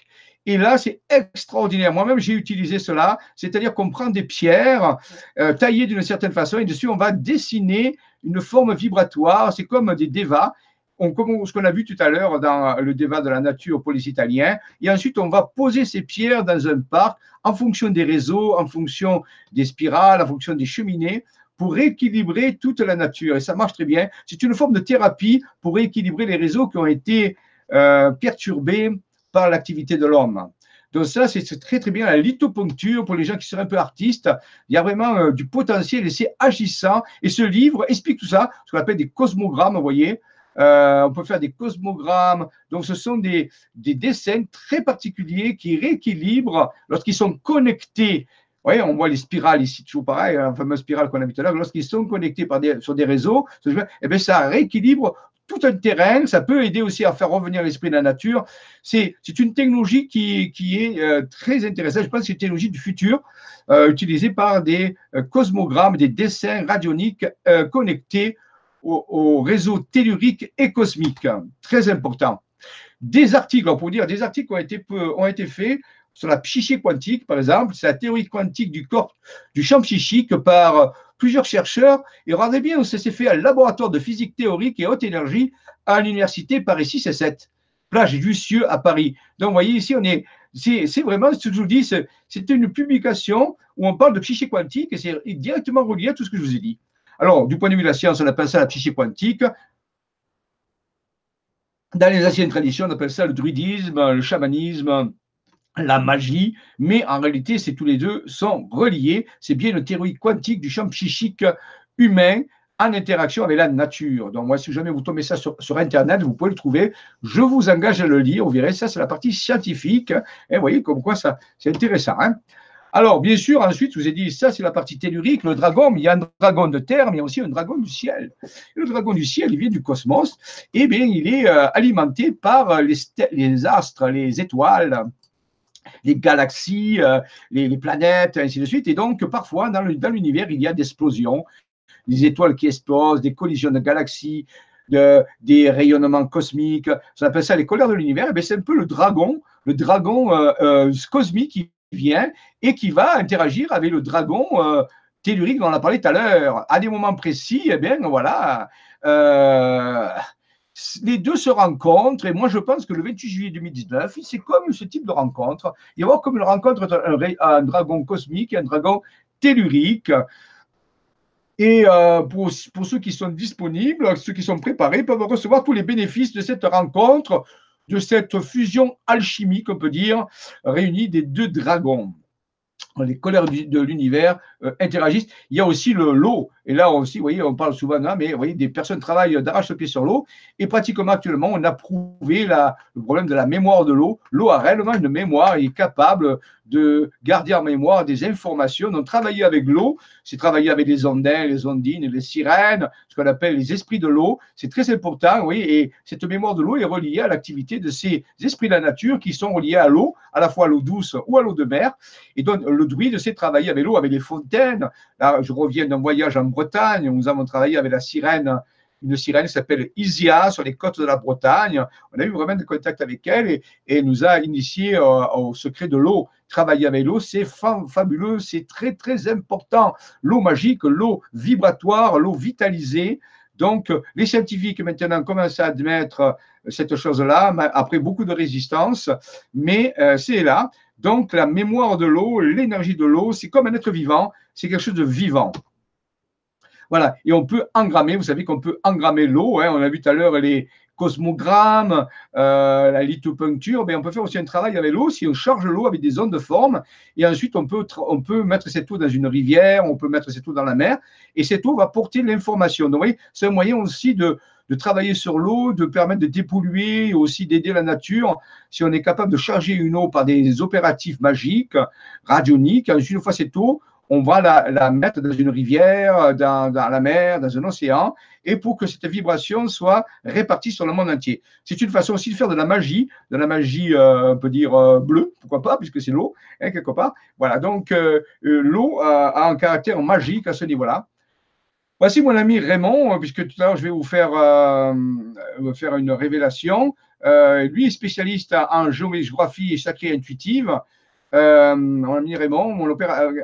Et là, c'est extraordinaire. Moi-même, j'ai utilisé cela, c'est-à-dire qu'on prend des pierres euh, taillées d'une certaine façon et dessus, on va dessiner une forme vibratoire. C'est comme des devas. On, comme ce qu'on a vu tout à l'heure dans le débat de la nature police italien. Et ensuite, on va poser ces pierres dans un parc en fonction des réseaux, en fonction des spirales, en fonction des cheminées pour rééquilibrer toute la nature. Et ça marche très bien. C'est une forme de thérapie pour rééquilibrer les réseaux qui ont été euh, perturbés par l'activité de l'homme. Donc ça, c'est très très bien la lithoponcture pour les gens qui seraient un peu artistes. Il y a vraiment euh, du potentiel et c'est agissant. Et ce livre explique tout ça, ce qu'on appelle des cosmogrammes, vous voyez. Euh, on peut faire des cosmogrammes. Donc ce sont des, des dessins très particuliers qui rééquilibrent lorsqu'ils sont connectés on voit les spirales ici, toujours pareil, la fameuse spirale qu'on a vu tout à l'heure. Lorsqu'ils sont connectés sur des réseaux, eh bien, ça rééquilibre tout un terrain. Ça peut aider aussi à faire revenir l'esprit de la nature. C'est une technologie qui, est euh, très intéressante. Je pense que c'est une technologie du futur, euh, utilisée par des euh, cosmogrammes, des dessins radioniques connectés au, au, réseau tellurique et cosmique. Très important. Des articles, on dire, des articles ont été, ont été faits sur la psyché quantique, par exemple, c'est la théorie quantique du corps, du champ psychique par plusieurs chercheurs. Et regardez bien, ça s'est fait à laboratoire de physique théorique et haute énergie à l'université Paris 6 et 7, plage Lucieux à Paris. Donc, vous voyez, ici, on est, c'est vraiment ce que je vous dis, c'est une publication où on parle de psyché quantique et c'est directement relié à tout ce que je vous ai dit. Alors, du point de vue de la science, on appelle ça la psyché quantique. Dans les anciennes traditions, on appelle ça le druidisme, le chamanisme, la magie, mais en réalité, ces tous les deux sont reliés. C'est bien une théorie quantique du champ psychique humain en interaction avec la nature. Donc, moi, si jamais vous tombez ça sur, Internet, vous pouvez le trouver. Je vous engage à le lire. Vous verrez, ça, c'est la partie scientifique. Et vous voyez comme quoi ça, c'est intéressant. Hein. alors, bien sûr, ensuite, je vous ai dit, ça, c'est la partie tellurique, le dragon, il y a un dragon de terre, mais il y a aussi un dragon du ciel. le dragon du ciel, il vient du cosmos, et bien, il est euh, alimenté par les, les astres, les étoiles, les galaxies, euh, les, planètes, ainsi de suite. Et donc, parfois, dans l'univers, il y a des explosions, des étoiles qui explosent, des collisions de galaxies, des rayonnements cosmiques. On appelle ça les colères de l'univers. Et eh c'est un peu le dragon, le dragon euh, euh, cosmique qui vient et qui va interagir avec le dragon tellurique dont on a parlé tout à l'heure. À des moments précis, eh bien, voilà les deux se rencontrent et moi je pense que le 28 juillet 2019, c'est comme ce type de rencontre. Il y avoir comme une rencontre entre un, dragon cosmique et un dragon tellurique. Et euh, pour, pour, ceux qui sont disponibles, ceux qui sont préparés, peuvent recevoir tous les bénéfices de cette rencontre, de cette fusion alchimique, on peut dire, réunie des deux dragons les colères de l'univers euh, interagissent. Il y a aussi le l'eau. Et là aussi, vous voyez, on parle souvent là, mais vous voyez, des personnes travaillent d'arrache-pied sur l'eau. Et pratiquement actuellement, on a prouvé le problème de la mémoire de l'eau. L'eau a réellement une mémoire et est capable de garder en mémoire des informations. Donc, travailler avec l'eau, c'est travailler avec les ondins, les ondines, les sirènes, ce qu'on appelle les esprits de l'eau. C'est très important, oui. Et cette mémoire de l'eau est reliée à l'activité de ces esprits de la nature qui sont reliés à l'eau, à la fois à l'eau douce ou à l'eau de mer. Et donc, le druide sait travailler avec l'eau, avec les fontaines. Là, je reviens d'un voyage en Bretagne où nous avons travaillé avec la sirène une sirène qui s'appelle Isia sur les côtes de la Bretagne. On a eu vraiment des contacts avec elle et, et nous a initié euh, au secret de l'eau. Travailler avec l'eau, c'est fabuleux, c'est très très important. L'eau magique, l'eau vibratoire, l'eau vitalisée. Donc, les scientifiques maintenant commencent à admettre cette chose-là, après beaucoup de résistance, mais euh, c'est là. Donc, la mémoire de l'eau, l'énergie de l'eau, c'est comme un être vivant, c'est quelque chose de vivant. Voilà, et on peut engrammer, vous savez qu'on peut engrammer l'eau, hein. on a vu tout à l'heure les cosmogrammes, euh, la lithopuncture, mais on peut faire aussi un travail avec l'eau si on charge l'eau avec des ondes de forme, et ensuite on peut, on peut mettre cette eau dans une rivière, on peut mettre cette eau dans la mer, et cette eau va porter l'information. Donc, vous voyez, c'est un moyen aussi de, de travailler sur l'eau, de permettre de dépolluer, aussi d'aider la nature. Si on est capable de charger une eau par des opératifs magiques, radioniques, une fois cette eau, on va la, mettre dans une rivière, dans, la mer, dans un océan, et pour que cette vibration soit répartie sur le monde entier. C'est une façon aussi de faire de la magie, de la magie, euh, on peut dire euh, bleue, pourquoi pas, puisque c'est l'eau, hein, quelque part. Voilà, donc euh, l'eau a, un caractère magique à ce niveau-là. Voici mon ami Raymond, puisque tout à l'heure je vais vous faire, faire une révélation. lui est spécialiste en géographie sacrée intuitive. mon ami Raymond, mon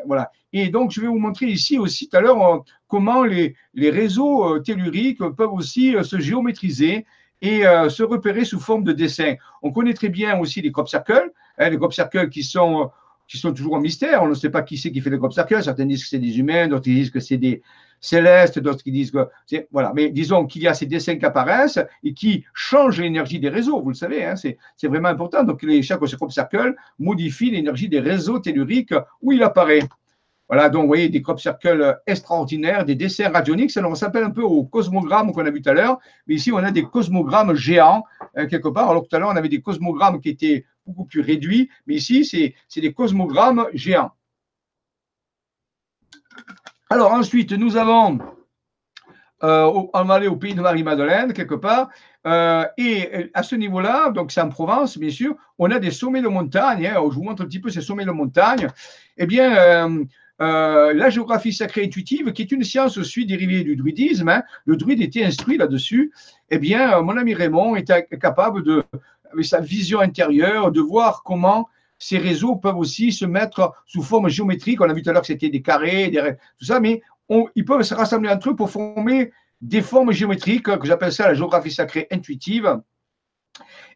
voilà. Et donc, je vais vous montrer ici aussi tout à l'heure comment les, réseaux telluriques peuvent aussi se géométriser et se repérer sous forme de dessin. On connaît très bien aussi les crop circles, hein, les crop circles qui sont toujours en mystère. On ne sait pas qui c'est qui fait les crop circles. Certains disent que c'est des humains, d'autres disent que c'est des célestes, d'autres qui disent que voilà. Mais disons qu'il y a ces dessins qui apparaissent et qui changent l'énergie des réseaux. Vous le savez, hein, c'est vraiment important. Donc les, chaque crop circle modifie l'énergie des réseaux telluriques où il apparaît. Voilà, donc vous voyez des crop circles extraordinaires, des dessins radioniques, ça nous ressemble un peu au cosmogramme qu'on a vu tout à l'heure, mais ici on a des cosmogrammes géants hein, quelque part, alors tout à l'heure on avait des cosmogrammes qui étaient beaucoup plus réduits, mais ici c'est des cosmogrammes géants. Alors ensuite, nous avons, euh, on aller au pays de Marie-Madeleine quelque part, euh, et à ce niveau-là, donc c'est en Provence, bien sûr, on a des sommets de montagne. Hein, je vous montre un petit peu ces sommets de montagne. Eh bien, euh, euh, la géographie sacrée intuitive, qui est une science aussi dérivée du druidisme, hein. le druide était instruit là-dessus, eh bien, mon ami Raymond était capable de, avec sa vision intérieure, de voir comment ces réseaux peuvent aussi se mettre sous forme géométrique. On a vu tout à l'heure que c'était des carrés, des, tout ça, mais ils peuvent se rassembler entre eux pour former des formes géométriques, que j'appelle ça la géographie sacrée intuitive.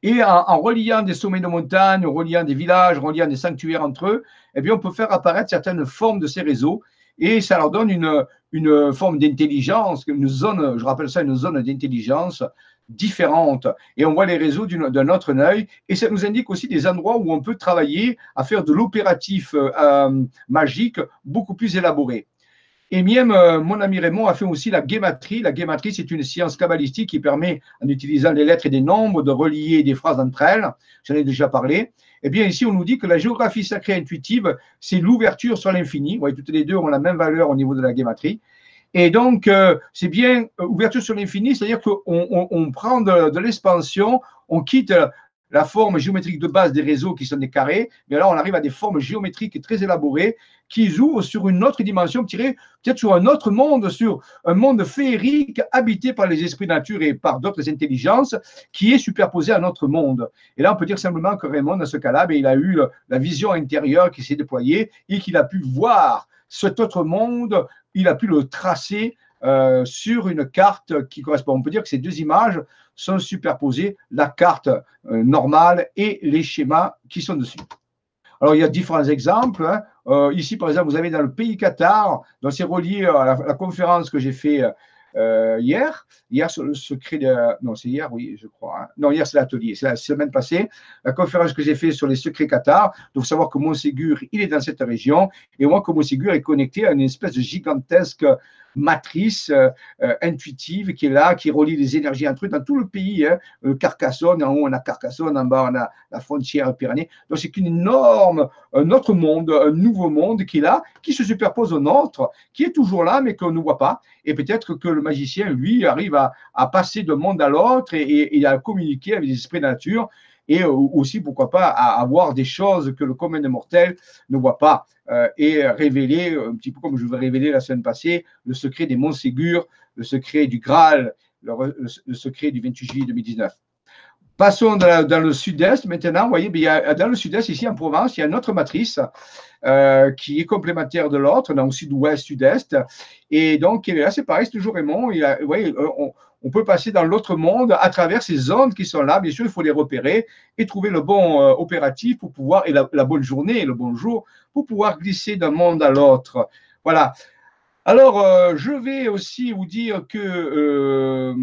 Et en, reliant des sommets de montagne, en reliant des villages, en reliant des sanctuaires entre eux, eh bien, on peut faire apparaître certaines formes de ces réseaux et ça leur donne une, une forme d'intelligence, une zone, je rappelle ça, une zone d'intelligence différente. Et on voit les réseaux d'un autre œil. Et ça nous indique aussi des endroits où on peut travailler à faire de l'opératif euh, magique beaucoup plus élaboré. Et même euh, mon ami Raymond a fait aussi la guématrie. La guématrie, c'est une science kabbalistique qui permet, en utilisant les lettres et des nombres, de relier des phrases entre elles. J'en ai déjà parlé. Eh bien, ici, on nous dit que la géographie sacrée intuitive, c'est l'ouverture sur l'infini. Vous voyez, toutes les deux ont la même valeur au niveau de la guématrie. Et donc, euh, c'est bien euh, ouverture sur l'infini, c'est-à-dire qu'on on, prend de, l'expansion, on quitte la forme géométrique de base des réseaux qui sont des carrés, mais là on arrive à des formes géométriques très élaborées qui ouvrent sur une autre dimension, peut-être sur un autre monde, sur un monde féerique habité par les esprits nature et par d'autres intelligences qui est superposé à notre monde. Et là on peut dire simplement que Raymond, dans ce cas-là, ben, il a eu la vision intérieure qui s'est déployée et qu'il a pu voir cet autre monde, il a pu le tracer euh, sur une carte qui correspond. On peut dire que ces deux images sont superposées, la carte euh, normale et les schémas qui sont dessus. Alors, il y a différents exemples. Hein. Euh, ici, par exemple, vous avez dans le pays Qatar, donc c'est relié à la, conférence que j'ai fait hier. Hier, sur le secret de. Non, c'est hier, oui, je crois. Hein. Non, hier, c'est l'atelier. C'est la semaine passée. La conférence que j'ai fait sur les secrets Qatar. Donc, savoir que Montségur, il est dans cette région. Et moi, que Montségur est connecté à une espèce de gigantesque matrice euh, euh, intuitive qui est là, qui relie les énergies entre eux dans tout le pays. Hein. Euh, Carcassonne, en haut on a Carcassonne, en bas on a la frontière Pyrénées. Donc c'est une énorme, un autre monde, un nouveau monde qui est là, qui se superpose au nôtre, qui est toujours là mais qu'on ne voit pas. Et peut-être que le magicien, lui, arrive à, passer d'un monde à l'autre et, et, à communiquer avec les esprits de nature et aussi, pourquoi pas, à avoir des choses que le commun des mortels ne voit pas euh, et révéler, un petit peu comme je vous révélé la semaine passée, le secret des Montségur, le secret du Graal, le, secret du 28 juillet 2019. Passons dans, le sud-est maintenant. Vous voyez, il y a, dans le sud-est, ici en Provence, il y a une autre matrice euh, qui est complémentaire de l'autre, dans le sud-ouest, sud-est. Et donc, là, c'est pareil, c'est toujours Raymond. Vous voyez, on, on peut passer dans l'autre monde à travers ces zones qui sont là. Bien sûr, il faut les repérer et trouver le bon euh, opératif pour pouvoir, et la, bonne journée et le bon jour, pour pouvoir glisser d'un monde à l'autre. Voilà. Alors, euh, je vais aussi vous dire que euh,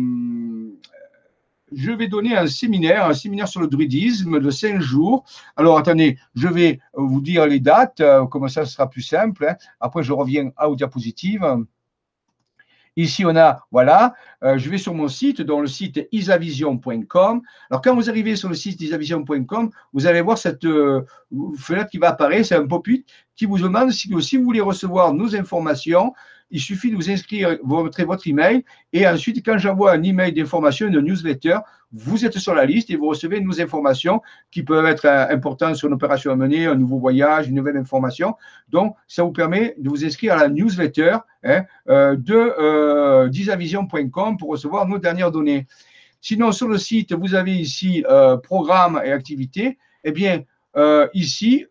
je vais donner un séminaire, un séminaire sur le druidisme de cinq jours. Alors, attendez, je vais vous dire les dates, comme ça, ce sera plus simple. Hein. Après, je reviens à aux diapositives. Ici, on a, voilà, euh, je vais sur mon site, dans le site isavision.com. Alors, quand vous arrivez sur le site isavision.com, vous allez voir cette euh, fenêtre qui va apparaître, c'est un pop-up qui vous demande si, si vous voulez recevoir nos informations, il suffit de vous inscrire, vous remettrez votre email et ensuite, quand j'envoie un email d'information, une newsletter, vous êtes sur la liste et vous recevez nos informations qui peuvent être euh, importantes sur une opération à mener, un nouveau voyage, une nouvelle information. Donc, ça vous permet de vous inscrire à la newsletter hein, euh, de euh, disavision.com pour recevoir nos dernières données. Sinon, sur le site, vous avez ici programme et activités. Eh bien, ici,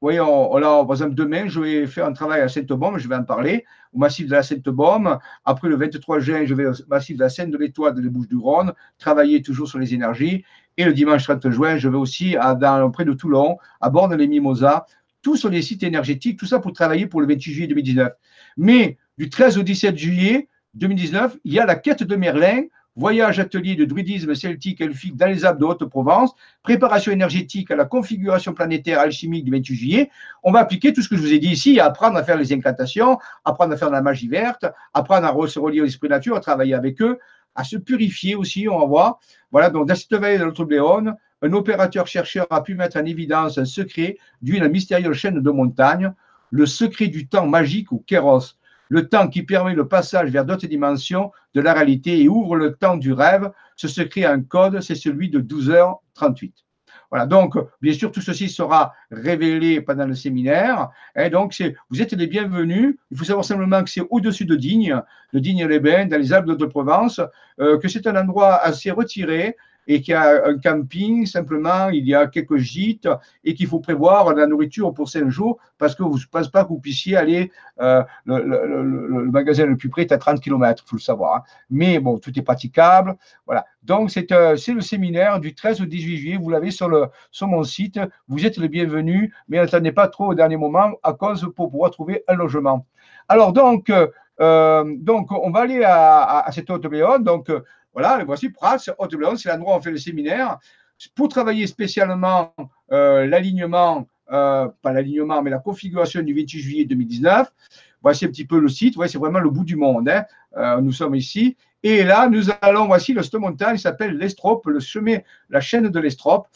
voyez, là, par exemple, demain, je vais faire un travail à Sainte-Baume, je vais en parler, au massif de la Sainte-Baume. Après, le 23 juin, je vais au massif de la Seine de l'Étoile de les Bouches-du-Rhône, travailler toujours sur les énergies. Et le dimanche 30 juin, je vais aussi à, près de Toulon, à bord de les Mimosas, tout sur les sites énergétiques, tout ça pour travailler pour le 28 juillet 2019. Mais du 13 au 17 juillet 2019, il y a la quête de Merlin voyage atelier de druidisme celtique elfique dans les Alpes de Haute-Provence, préparation énergétique à la configuration planétaire alchimique du 28 juillet. On va appliquer tout ce que je vous ai dit ici, apprendre à faire les incantations, apprendre à faire de la magie verte, apprendre à se relier au esprit nature, à travailler avec eux, à se purifier aussi, on va voir. Voilà, donc dans cette vallée de notre un opérateur-chercheur a pu mettre en évidence un secret d'une mystérieuse chaîne de montagnes, le secret du temps magique ou kéros le temps qui permet le passage vers d'autres dimensions de la réalité et ouvre le temps du rêve. Ce secret un code, c'est celui de 12h38. Voilà, donc bien sûr, tout ceci sera révélé pendant le séminaire. Et donc, vous êtes les bienvenus. Il faut savoir simplement que c'est au-dessus de Digne, de Digne-les-Bains, dans les Alpes de Provence, euh, que c'est un endroit assez retiré, et qu'il y a un camping, simplement, il y a quelques gîtes et qu'il faut prévoir la nourriture pour cinq jours parce que vous ne pensez pas que vous puissiez aller, euh, le, magasin le plus près est à 30 km, il faut le savoir. Hein. Mais bon, tout est praticable. Voilà. Donc, euh, c'est le séminaire du 13 au 18 juillet. Vous l'avez sur, mon site. Vous êtes le bienvenu, mais n'attendez pas trop au dernier moment à cause pour pouvoir trouver un logement. Alors, donc, euh, donc on va aller à, à, cette haute. Donc, voilà, voici Prats, Haute-Bléon, c'est l'endroit où on fait le séminaire. Pour travailler spécialement euh, l'alignement, euh, pas l'alignement, mais la configuration du 28 juillet 2019. Voici un petit peu le site. Voici, c'est vraiment le bout du monde. Hein. Euh, nous sommes ici. Et là, nous allons, voici le montagne, il s'appelle l'Estrope, le chemin, la chaîne de l'Estrope.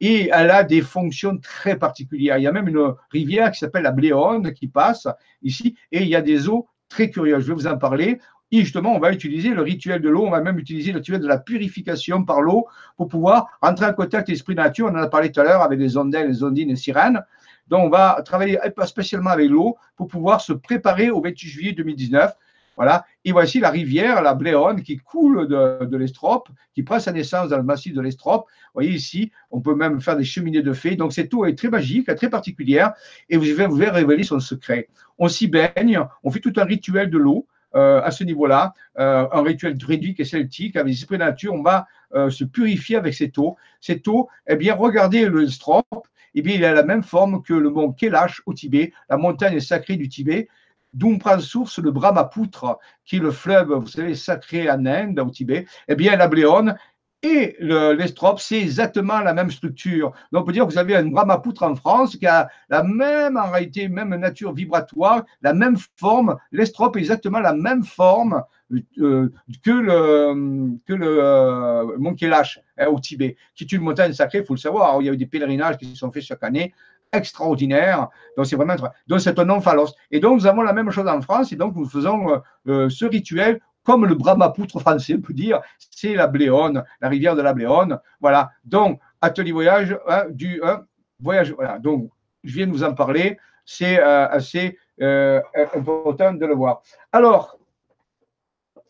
Et elle a des fonctions très particulières. Il y a même une rivière qui s'appelle la Bléone qui passe ici. Et il y a des eaux très curieuses. Je vais vous en parler. Et justement, on va utiliser le rituel de l'eau, on va même utiliser le rituel de la purification par l'eau pour pouvoir entrer en contact avec l'esprit nature. On en a parlé tout à l'heure avec les ondelles, les ondines et les sirènes. Donc, on va travailler spécialement avec l'eau pour pouvoir se préparer au 28 juillet 2019. Voilà. Et voici la rivière, la Bléone, qui coule de, de l'Estrope, qui prend sa naissance dans le massif de l'Estrope. Vous voyez ici, on peut même faire des cheminées de fées. Donc, cette eau est très magique, très particulière, et vous vous verrez révéler son secret. On s'y baigne, on fait tout un rituel de l'eau. Euh, à ce niveau-là, euh, un rituel druidique et celtique avec l'esprit de nature, on va euh, se purifier avec cette eau. Cette eau, eh bien, regardez le strop, eh bien, il a la même forme que le mont Kailash au Tibet, la montagne sacrée du Tibet, d'où prend source le Brahmapoutre, qui est le fleuve, vous savez, sacré en Inde, au Tibet. Eh bien, la Bléone, et l'estrope, c'est exactement la même structure. Donc, on peut dire que vous avez un Brahmapoutre en France qui a la même, en réalité, même nature vibratoire, la même forme. L'estrope est exactement la même forme euh, que le, que le euh, Mont hein, au Tibet, qui est une montagne sacrée, il faut le savoir. il y a eu des pèlerinages qui se sont faits chaque année extraordinaires. Donc, c'est vraiment, donc c'est un nom phalos. Et donc, nous avons la même chose en France, et donc nous faisons euh, ce rituel comme le Brahmapoutre français, peut dire, c'est la Bléone, la rivière de la Bléone. Voilà. Donc, atelier voyage, hein, du voyage. Voilà. Donc, je viens de vous en parler. C'est euh, assez euh, important de le voir. Alors,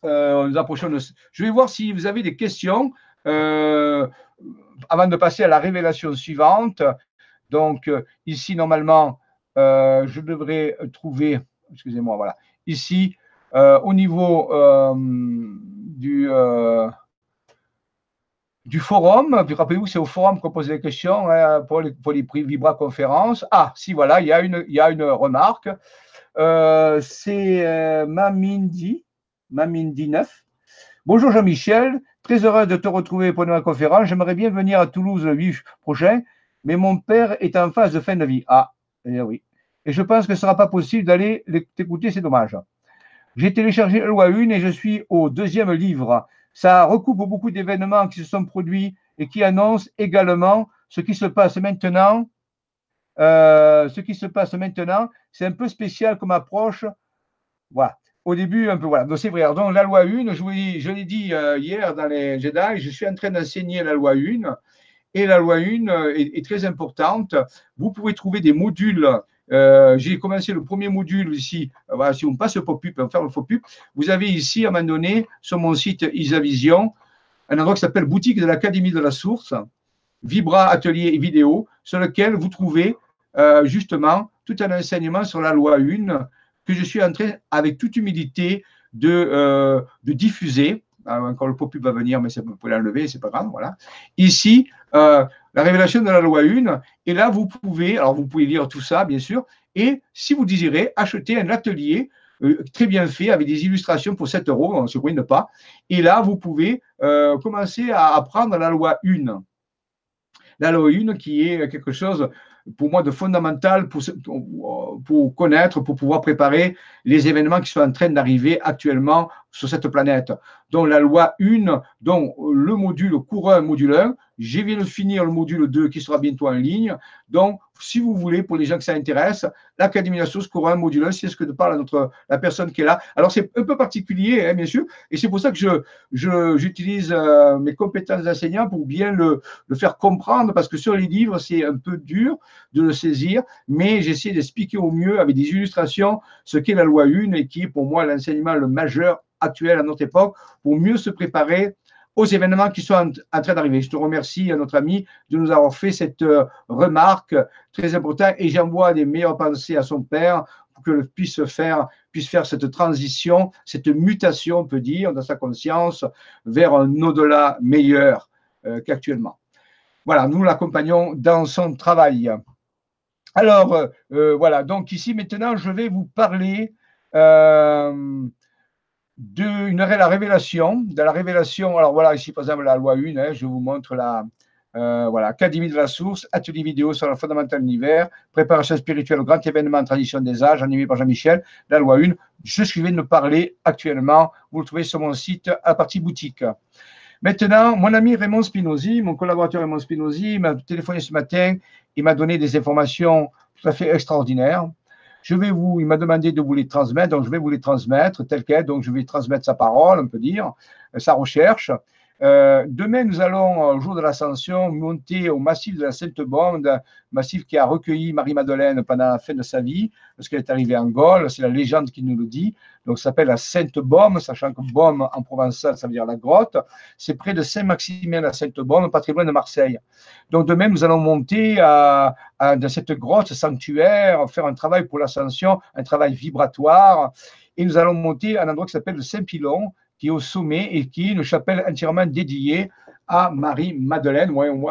euh, nous approchons Je vais voir si vous avez des questions avant de passer à la révélation suivante. Donc, ici, normalement, je devrais trouver, excusez-moi, voilà. Ici, au niveau euh, du, euh, du forum, rappelez-vous, c'est au forum qu'on pose les questions hein, pour, les, les Vibra conférences. Ah, si, voilà, il y a une, il y a une remarque. c'est Mamindi, Mamindi 9. Bonjour Jean-Michel, très heureux de te retrouver pour une conférence. J'aimerais bien venir à Toulouse le 8 prochain, mais mon père est en phase de fin de vie. Ah, eh oui. Et je pense que ce ne sera pas possible d'aller t'écouter, c'est dommage. J'ai téléchargé la loi 1 et je suis au deuxième livre. Ça recoupe beaucoup d'événements qui se sont produits et qui annoncent également ce qui se passe maintenant. Euh, ce qui se passe maintenant, c'est un peu spécial comme approche. Voilà. Au début, un peu, voilà. Donc, c'est vrai. Donc, la loi 1, je, l'ai dit euh, hier dans les Jedi, je suis en train d'enseigner la loi 1. Et la loi 1 euh, est, est, très importante. Vous pouvez trouver des modules euh, j'ai commencé le premier module ici. Euh, si on passe le pop-up, on va faire le pop-up. Vous avez ici, à un moment donné, sur mon site Isavision, un endroit qui s'appelle Boutique de l'Académie de la Source, Vibra Atelier et Vidéo, sur lequel vous trouvez euh, justement tout un enseignement sur la loi 1 que je suis en train, avec toute humilité, de, diffuser. Encore le pop va venir, mais ça, vous pouvez l'enlever, c'est pas grave. Voilà. Ici, euh, la révélation de la loi 1. Et là, vous pouvez, alors vous pouvez lire tout ça, bien sûr. Et si vous désirez, acheter un atelier euh, très bien fait avec des illustrations pour 7 euros, on ne se ruine pas. Et là, vous pouvez commencer à apprendre la loi 1. La loi 1 qui est quelque chose pour moi de fondamental pour connaître, pour pouvoir préparer les événements qui sont en train d'arriver actuellement sur cette planète. Donc la loi 1, dont le module courant module 1, je viens de finir le module 2 qui sera bientôt en ligne. Donc, si vous voulez, pour les gens que ça intéresse, l'Académie de la source courant module 1, c'est ce que parle notre, la personne qui est là. Alors, c'est un peu particulier, hein, bien sûr, et c'est pour ça que je, j'utilise euh, mes compétences d'enseignant pour bien le, le, faire comprendre, parce que sur les livres, c'est un peu dur de le saisir, mais j'essaie d'expliquer au mieux avec des illustrations ce qu'est la loi 1 et qui est pour moi l'enseignement le majeur actuel à notre époque pour mieux se préparer aux événements qui sont en, train d'arriver. Je te remercie à notre ami de nous avoir fait cette euh, remarque très importante et j'envoie des meilleures pensées à son père pour que puisse faire, puisse faire cette transition, cette mutation, on peut dire, dans sa conscience vers un au-delà meilleur euh, qu'actuellement. Voilà, nous l'accompagnons dans son travail. Alors, euh, voilà, donc ici maintenant, je vais vous parler d'une la révélation, de la révélation, alors voilà, ici par exemple la loi 1, hein, je vous montre la, euh, voilà, Académie de la Source, atelier vidéo sur la fondamentale univers, préparation spirituelle au grand événement tradition des âges, animé par Jean-Michel, la loi 1. Je suis venu de parler actuellement, vous le trouvez sur mon site à partie boutique. Maintenant, mon ami Raymond Spinozzi, mon collaborateur Raymond Spinozzi, m'a téléphoné ce matin, il m'a donné des informations tout à fait extraordinaires. Je vais vous, il m'a demandé de vous les transmettre, donc je vais vous les transmettre tel quel. Donc je vais transmettre sa parole, on peut dire, euh, sa recherche. Euh, demain, nous allons, au jour de l'ascension, monter au massif de la Sainte-Baume, massif qui a recueilli Marie-Madeleine pendant la fin de sa vie, lorsqu'elle est arrivée en Gaule. C'est la légende qui nous le dit. Donc, ça s'appelle la Sainte-Baume, sachant que Baume en provençal, ça veut dire la grotte. C'est près de Saint-Maximin, la Sainte-Baume, loin de Marseille. Donc, demain, nous allons monter à, dans cette grotte sanctuaire, faire un travail pour l'ascension, un travail vibratoire. Et nous allons monter à un endroit qui s'appelle le Saint-Pilon, qui est au sommet et qui est une chapelle entièrement dédiée à Marie-Madeleine. on,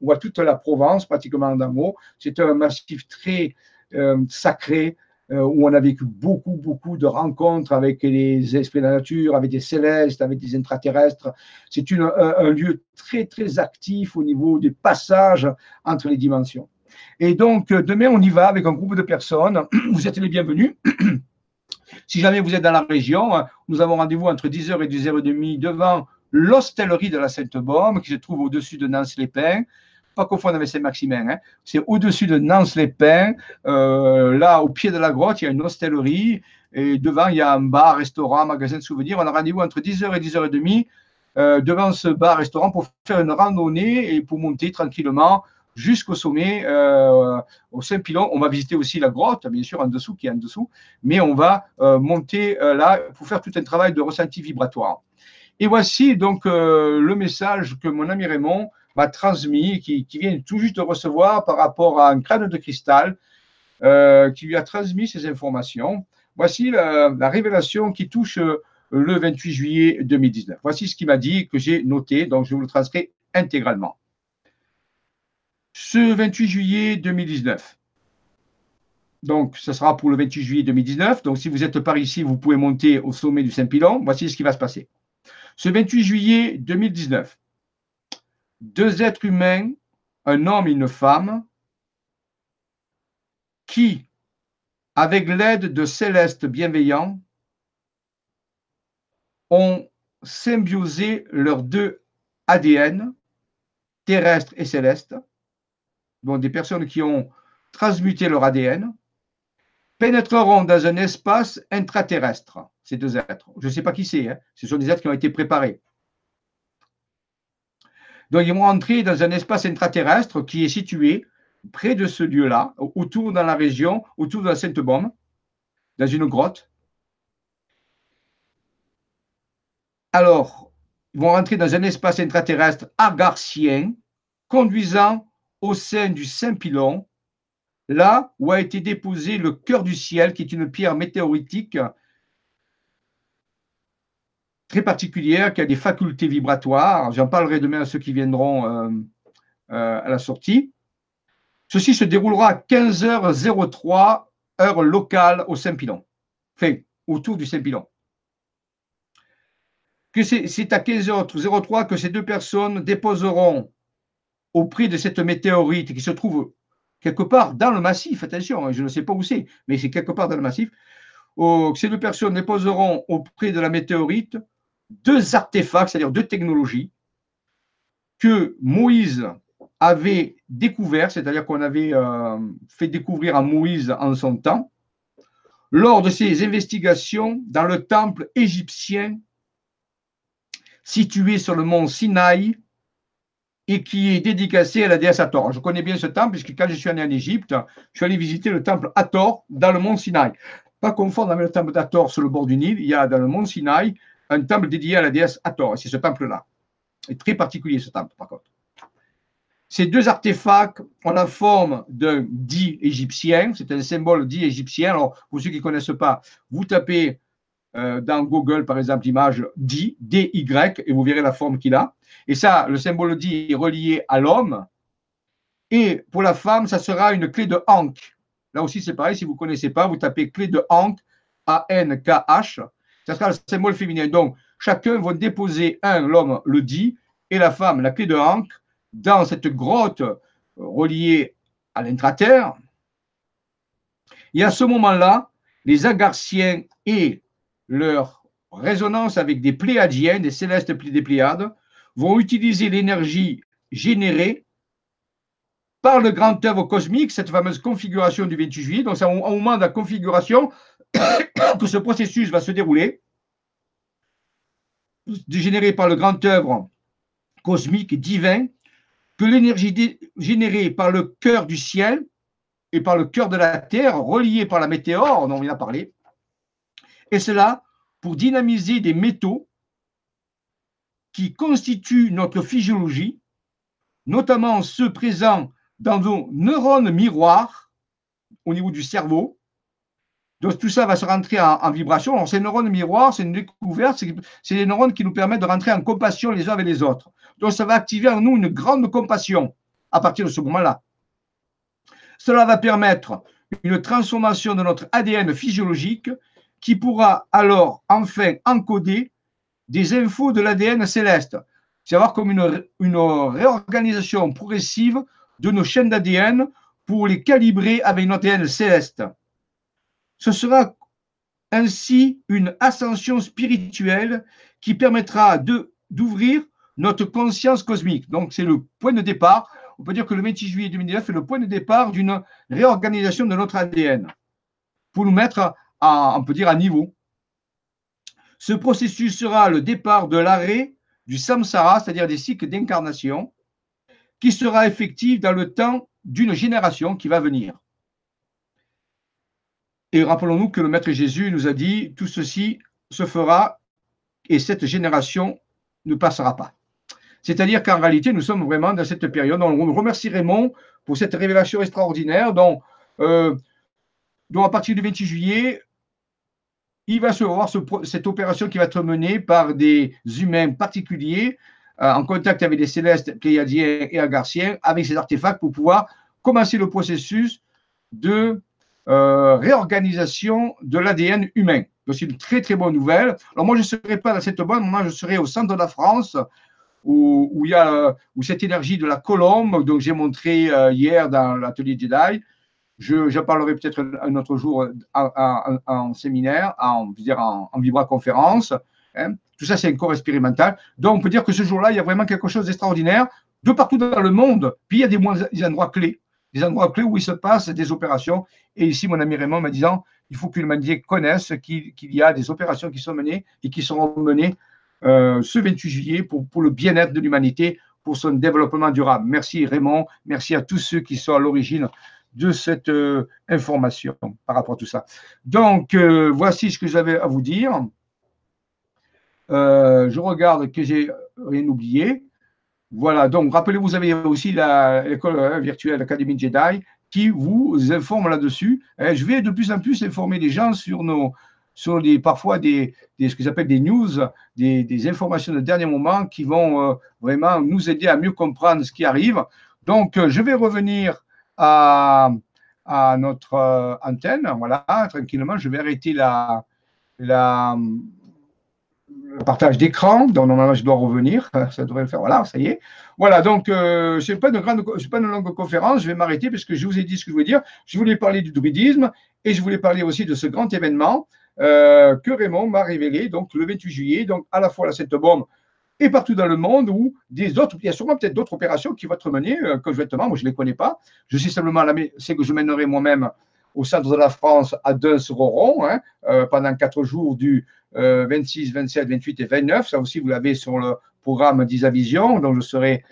voit toute la Provence pratiquement en un mot. C'est un massif très euh, sacré euh, où on a vécu beaucoup, beaucoup de rencontres avec les esprits de la nature, avec des célestes, avec des intraterrestres. C'est un, un lieu très, très actif au niveau des passages entre les dimensions. Et donc, demain, on y va avec un groupe de personnes. Vous êtes les bienvenus. Si jamais vous êtes dans la région, nous avons rendez-vous entre 10h et 10h30 devant l'hostellerie de la Sainte-Baume qui se trouve au-dessus de Nance-les-Pins. Pas confondre avec Saint-Maximin, hein. c'est au-dessus de Nance-les-Pins. Euh, là, au pied de la grotte, il y a une hostellerie et devant, il y a un bar, restaurant, magasin de souvenirs. On a rendez-vous entre 10h et 10h30 euh, devant ce bar-restaurant pour faire une randonnée et pour monter tranquillement jusqu'au sommet, euh, au Saint-Pilon. On va visiter aussi la grotte, bien sûr, en dessous, qui est en dessous, mais on va euh, monter euh, là pour faire tout un travail de ressenti vibratoire. Et voici donc le message que mon ami Raymond m'a transmis, qui, vient tout juste de recevoir par rapport à un crâne de cristal, qui lui a transmis ces informations. Voici la, la révélation qui touche le 28 juillet 2019. Voici ce qu'il m'a dit, que j'ai noté, donc je vous le transcris intégralement ce 28 juillet 2019. Donc, ce sera pour le 28 juillet 2019. Donc, si vous êtes par ici, vous pouvez monter au sommet du Saint-Pilon. Voici ce qui va se passer. Ce 28 juillet 2019, deux êtres humains, un homme et une femme, qui, avec l'aide de célestes bienveillants, ont symbiosé leurs deux ADN, terrestres et célestes, bon, des personnes qui ont transmuté leur ADN, pénétreront dans un espace intraterrestre, ces deux êtres. Je ne sais pas qui c'est, hein. ce sont des êtres qui ont été préparés. Donc, ils vont entrer dans un espace intraterrestre qui est situé près de ce lieu-là, autour dans la région, autour de la Sainte-Baume, dans une grotte. Alors, vont rentrer dans un espace intraterrestre agarcien, conduisant au sein du Saint-Pilon, là où a été déposé le cœur du ciel, qui est une pierre météoritique très particulière, qui a des facultés vibratoires. J'en parlerai demain à ceux qui viendront euh, euh, à la sortie. Ceci se déroulera à 15h03, heure locale au Saint-Pilon, enfin, autour du Saint-Pilon. C'est à 15h03 que ces deux personnes déposeront au prix de cette météorite qui se trouve quelque part dans le massif, attention, hein, je ne sais pas où c'est, mais c'est quelque part dans le massif, ces deux personnes déposeront au prix de la météorite deux artefacts, c'est-à-dire deux technologies, que Moïse avait découvert, c'est-à-dire qu'on avait euh, fait découvrir à Moïse en son temps, lors de ses investigations dans le temple égyptien situé sur le mont Sinaï et qui est dédicacé à la déesse Hathor. Je connais bien ce temple puisque quand je suis allé en Égypte, je suis allé visiter le temple Hathor dans le mont Sinaï. Pas confondre avec le temple d'Hathor sur le bord du Nil, il y a dans le mont Sinaï un temple dédié à la déesse Hathor. C'est ce temple-là. C'est très particulier ce temple par contre. Ces deux artefacts ont la forme d'un dit égyptien, c'est un symbole dit égyptien. Alors, pour ceux qui ne connaissent pas, vous tapez euh, dans Google, par exemple, l'image dit, D-Y, et vous verrez la forme qu'il a. Et ça, le symbole dit est relié à l'homme. Et pour la femme, ça sera une clé de Ankh. Là aussi, c'est pareil, si vous ne connaissez pas, vous tapez clé de Ankh, A-N-K-H, ça sera le symbole féminin. Donc, chacun va déposer un, l'homme le dit, et la femme, la clé de Ankh, dans cette grotte reliée à l'intraterre. Et à ce moment-là, les Agarciens et leur résonance avec des Pléadiens, des célestes des Pléiades, vont utiliser l'énergie générée par le grand œuvre cosmique, cette fameuse configuration du 28 juillet. Donc, c'est au moment de la configuration que ce processus va se dérouler, généré par le grand œuvre cosmique divin, que l'énergie générée par le cœur du ciel et par le cœur de la terre, reliée par la météore, dont on vient de parler, et cela pour dynamiser des métaux qui constituent notre physiologie, notamment ceux présents dans nos neurones miroirs au niveau du cerveau. Donc tout ça va se rentrer en, vibration. Alors, ces neurones miroirs, c'est une découverte, c'est des neurones qui nous permettent de rentrer en compassion les uns avec les autres. Donc ça va activer en nous une grande compassion à partir de ce moment-là. Cela va permettre une transformation de notre ADN physiologique qui pourra alors enfin encoder des infos de l'ADN céleste. C'est avoir comme une, une réorganisation progressive de nos chaînes d'ADN pour les calibrer avec notre ADN céleste. Ce sera ainsi une ascension spirituelle qui permettra d'ouvrir notre conscience cosmique. Donc, c'est le point de départ. On peut dire que le 26 juillet 2019 est le point de départ d'une réorganisation de notre ADN pour nous mettre on peut dire, à niveau. Ce processus sera le départ de l'arrêt du samsara, c'est-à-dire des cycles d'incarnation, qui sera effectif dans le temps d'une génération qui va venir. Et rappelons-nous que le Maître Jésus nous a dit, tout ceci se fera et cette génération ne passera pas. C'est-à-dire qu'en réalité, nous sommes vraiment dans cette période. On remercie Raymond pour cette révélation extraordinaire dont, euh, dont à partir du 28 juillet, il va se voir cette opération qui va être menée par des humains particuliers euh, en contact avec des célestes pléiadiens et agarciens avec ces artefacts pour pouvoir commencer le processus de euh, réorganisation de l'ADN humain. C'est une très très bonne nouvelle. Alors moi je ne serai pas dans cette bonne, moi je serai au centre de la France où, il y a cette énergie de la colombe, donc j'ai montré euh, hier dans l'atelier Jedi, je, parlerai peut-être un autre jour en, séminaire, en, dire en, en vibra-conférence. Hein. Tout ça, c'est un corps expérimental. Donc, on peut dire que ce jour-là, il y a vraiment quelque chose d'extraordinaire de partout dans le monde. Puis, il y a des, endroits clés, des endroits clés où il se passe des opérations. Et ici, mon ami Raymond m'a disant il faut que l'humanité connaisse qu'il y a des opérations qui sont menées et qui seront menées euh, ce 28 juillet pour le bien-être de l'humanité, pour son développement durable. Merci Raymond, merci à tous ceux qui sont à l'origine de cette euh, information par rapport à tout ça. Donc, euh, voici ce que j'avais à vous dire. Euh, je regarde que j'ai rien oublié. Voilà, donc rappelez-vous, vous avez aussi l'école virtuelle Académie Jedi qui vous informe là-dessus. Je vais de plus en plus informer les gens sur nos, sur les, parfois des, ce qu'ils appellent des news, des, informations de dernier moment qui vont vraiment nous aider à mieux comprendre ce qui arrive. Donc, je vais revenir à, notre euh, antenne. Voilà, tranquillement, je vais arrêter la, le partage d'écran. Donc, normalement, je dois revenir. Ça devrait le faire. Voilà, ça y est. Voilà, donc, ce n'est pas, une grande, pas une longue conférence. Je vais m'arrêter parce que je vous ai dit ce que je voulais dire. Je voulais parler du druidisme et je voulais parler aussi de ce grand événement euh, que Raymond m'a révélé donc le 28 juillet, donc à la fois la cette bombe et partout dans le monde où des autres, il y a sûrement peut-être d'autres opérations qui vont être menées euh, conjointement. Moi, je ne les connais pas. Je sais simplement que je mènerai moi-même au centre de la France à Dun-sur-Oron hein, euh, pendant quatre jours du 26, 27, 28 et 29. Ça aussi, vous l'avez sur le programme d'Isavision. Donc, je serai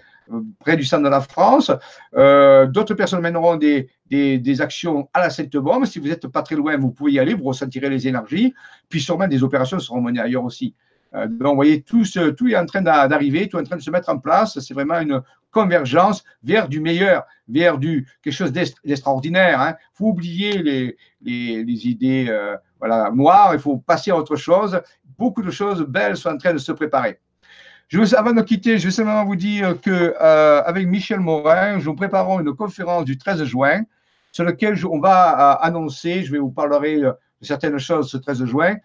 près du centre de la France. Euh, d'autres personnes mèneront des, des, actions à la Sainte-Bombe. Si vous n'êtes pas très loin, vous pouvez y aller, vous ressentirez les énergies. Puis sûrement des opérations seront menées ailleurs aussi. Euh, donc, vous voyez, tout, tout est en train d'arriver, tout est en train de se mettre en place. C'est vraiment une convergence vers du meilleur, vers du, quelque chose d'extraordinaire. Il hein. faut oublier les, les, idées euh, voilà, noires, il faut passer à autre chose. Beaucoup de choses belles sont en train de se préparer. Avant de quitter, je veux simplement vous dire que euh, avec Michel Morin, nous préparons une conférence du 13 juin sur laquelle on va annoncer, je vais vous parler de certaines choses ce 13 juin,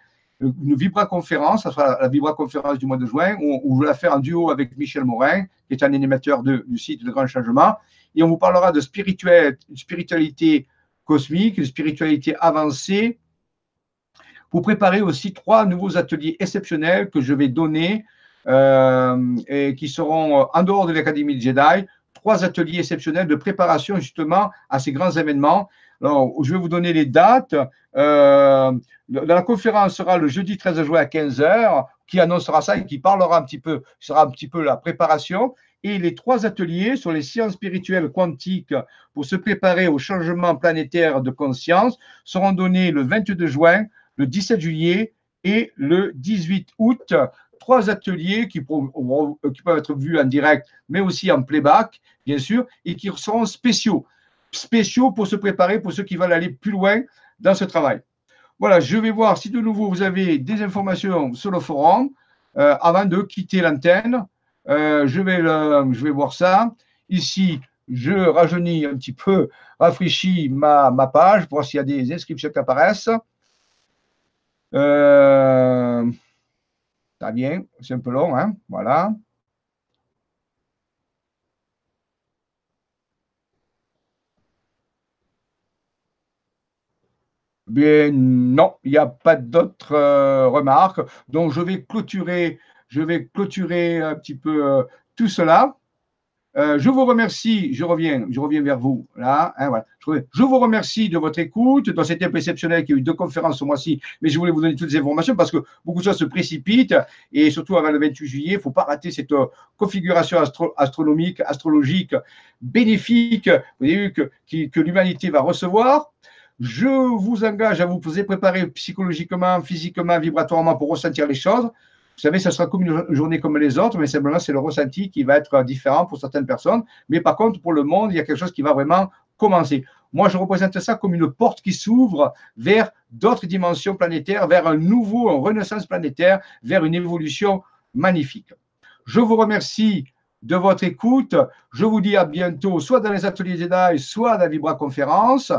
une Vibra conférence, ça sera la Vibra conférence du mois de juin, où, je vais la faire en duo avec Michel Morin, qui est un animateur du site de Grand Changement, et on vous parlera de spiritualité cosmique, de spiritualité avancée. Vous préparez aussi trois nouveaux ateliers exceptionnels que je vais donner euh, et qui seront en dehors de l'Académie de Jedi, trois ateliers exceptionnels de préparation justement à ces grands événements. Je vais vous donner les dates. Euh, la conférence sera le jeudi 13 juin à 15h, qui annoncera ça et qui parlera un petit peu, sera un petit peu la préparation. Et les trois ateliers sur les sciences spirituelles quantiques pour se préparer au changement planétaire de conscience seront donnés le 22 juin, le 17 juillet et le 18 août trois ateliers qui, qui, peuvent être vus en direct, mais aussi en playback, bien sûr, et qui seront spéciaux. Spéciaux pour se préparer, pour ceux qui veulent aller plus loin dans ce travail. Voilà, je vais voir si de nouveau vous avez des informations sur le forum euh, avant de quitter l'antenne. Euh, je, vais je vais voir ça. Ici, je rajeunis un petit peu, rafraîchis ma, ma page pour voir s'il y a des inscriptions qui apparaissent. Euh, ça bien, c'est un peu long, hein Voilà. Bien, non, il n'y a pas d'autres euh, remarques. Donc, je vais clôturer, je vais clôturer un petit peu euh, tout cela. Euh, je vous remercie, je reviens, je reviens vers vous. Hein, je, vous remercie de votre écoute, dans cette exceptionnel qui a eu deux conférences ce mois-ci, mais je voulais vous donner toutes les informations parce que beaucoup de choses se précipitent et surtout avant le 28 juillet, il ne faut pas rater cette configuration astronomique, astrologique, bénéfique, que l'humanité va recevoir. Je vous engage à vous préparer psychologiquement, physiquement, vibratoirement pour ressentir les choses. Vous savez, ça sera comme une journée comme les autres, mais simplement, c'est le ressenti qui va être différent pour certaines personnes. Mais par contre, pour le monde, il y a quelque chose qui va vraiment commencer. Moi, je représente ça comme une porte qui s'ouvre vers d'autres dimensions planétaires, vers un nouveau, une renaissance planétaire, vers une évolution magnifique. Je vous remercie de votre écoute. Je vous dis à bientôt, soit dans les ateliers Jedi, soit dans la Vibra Conférence.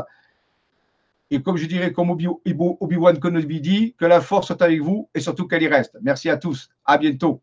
Et comme je dirais, comme Obi-Wan Kenobi dit, que la force soit avec vous et surtout qu'elle y reste. Merci à tous. À bientôt.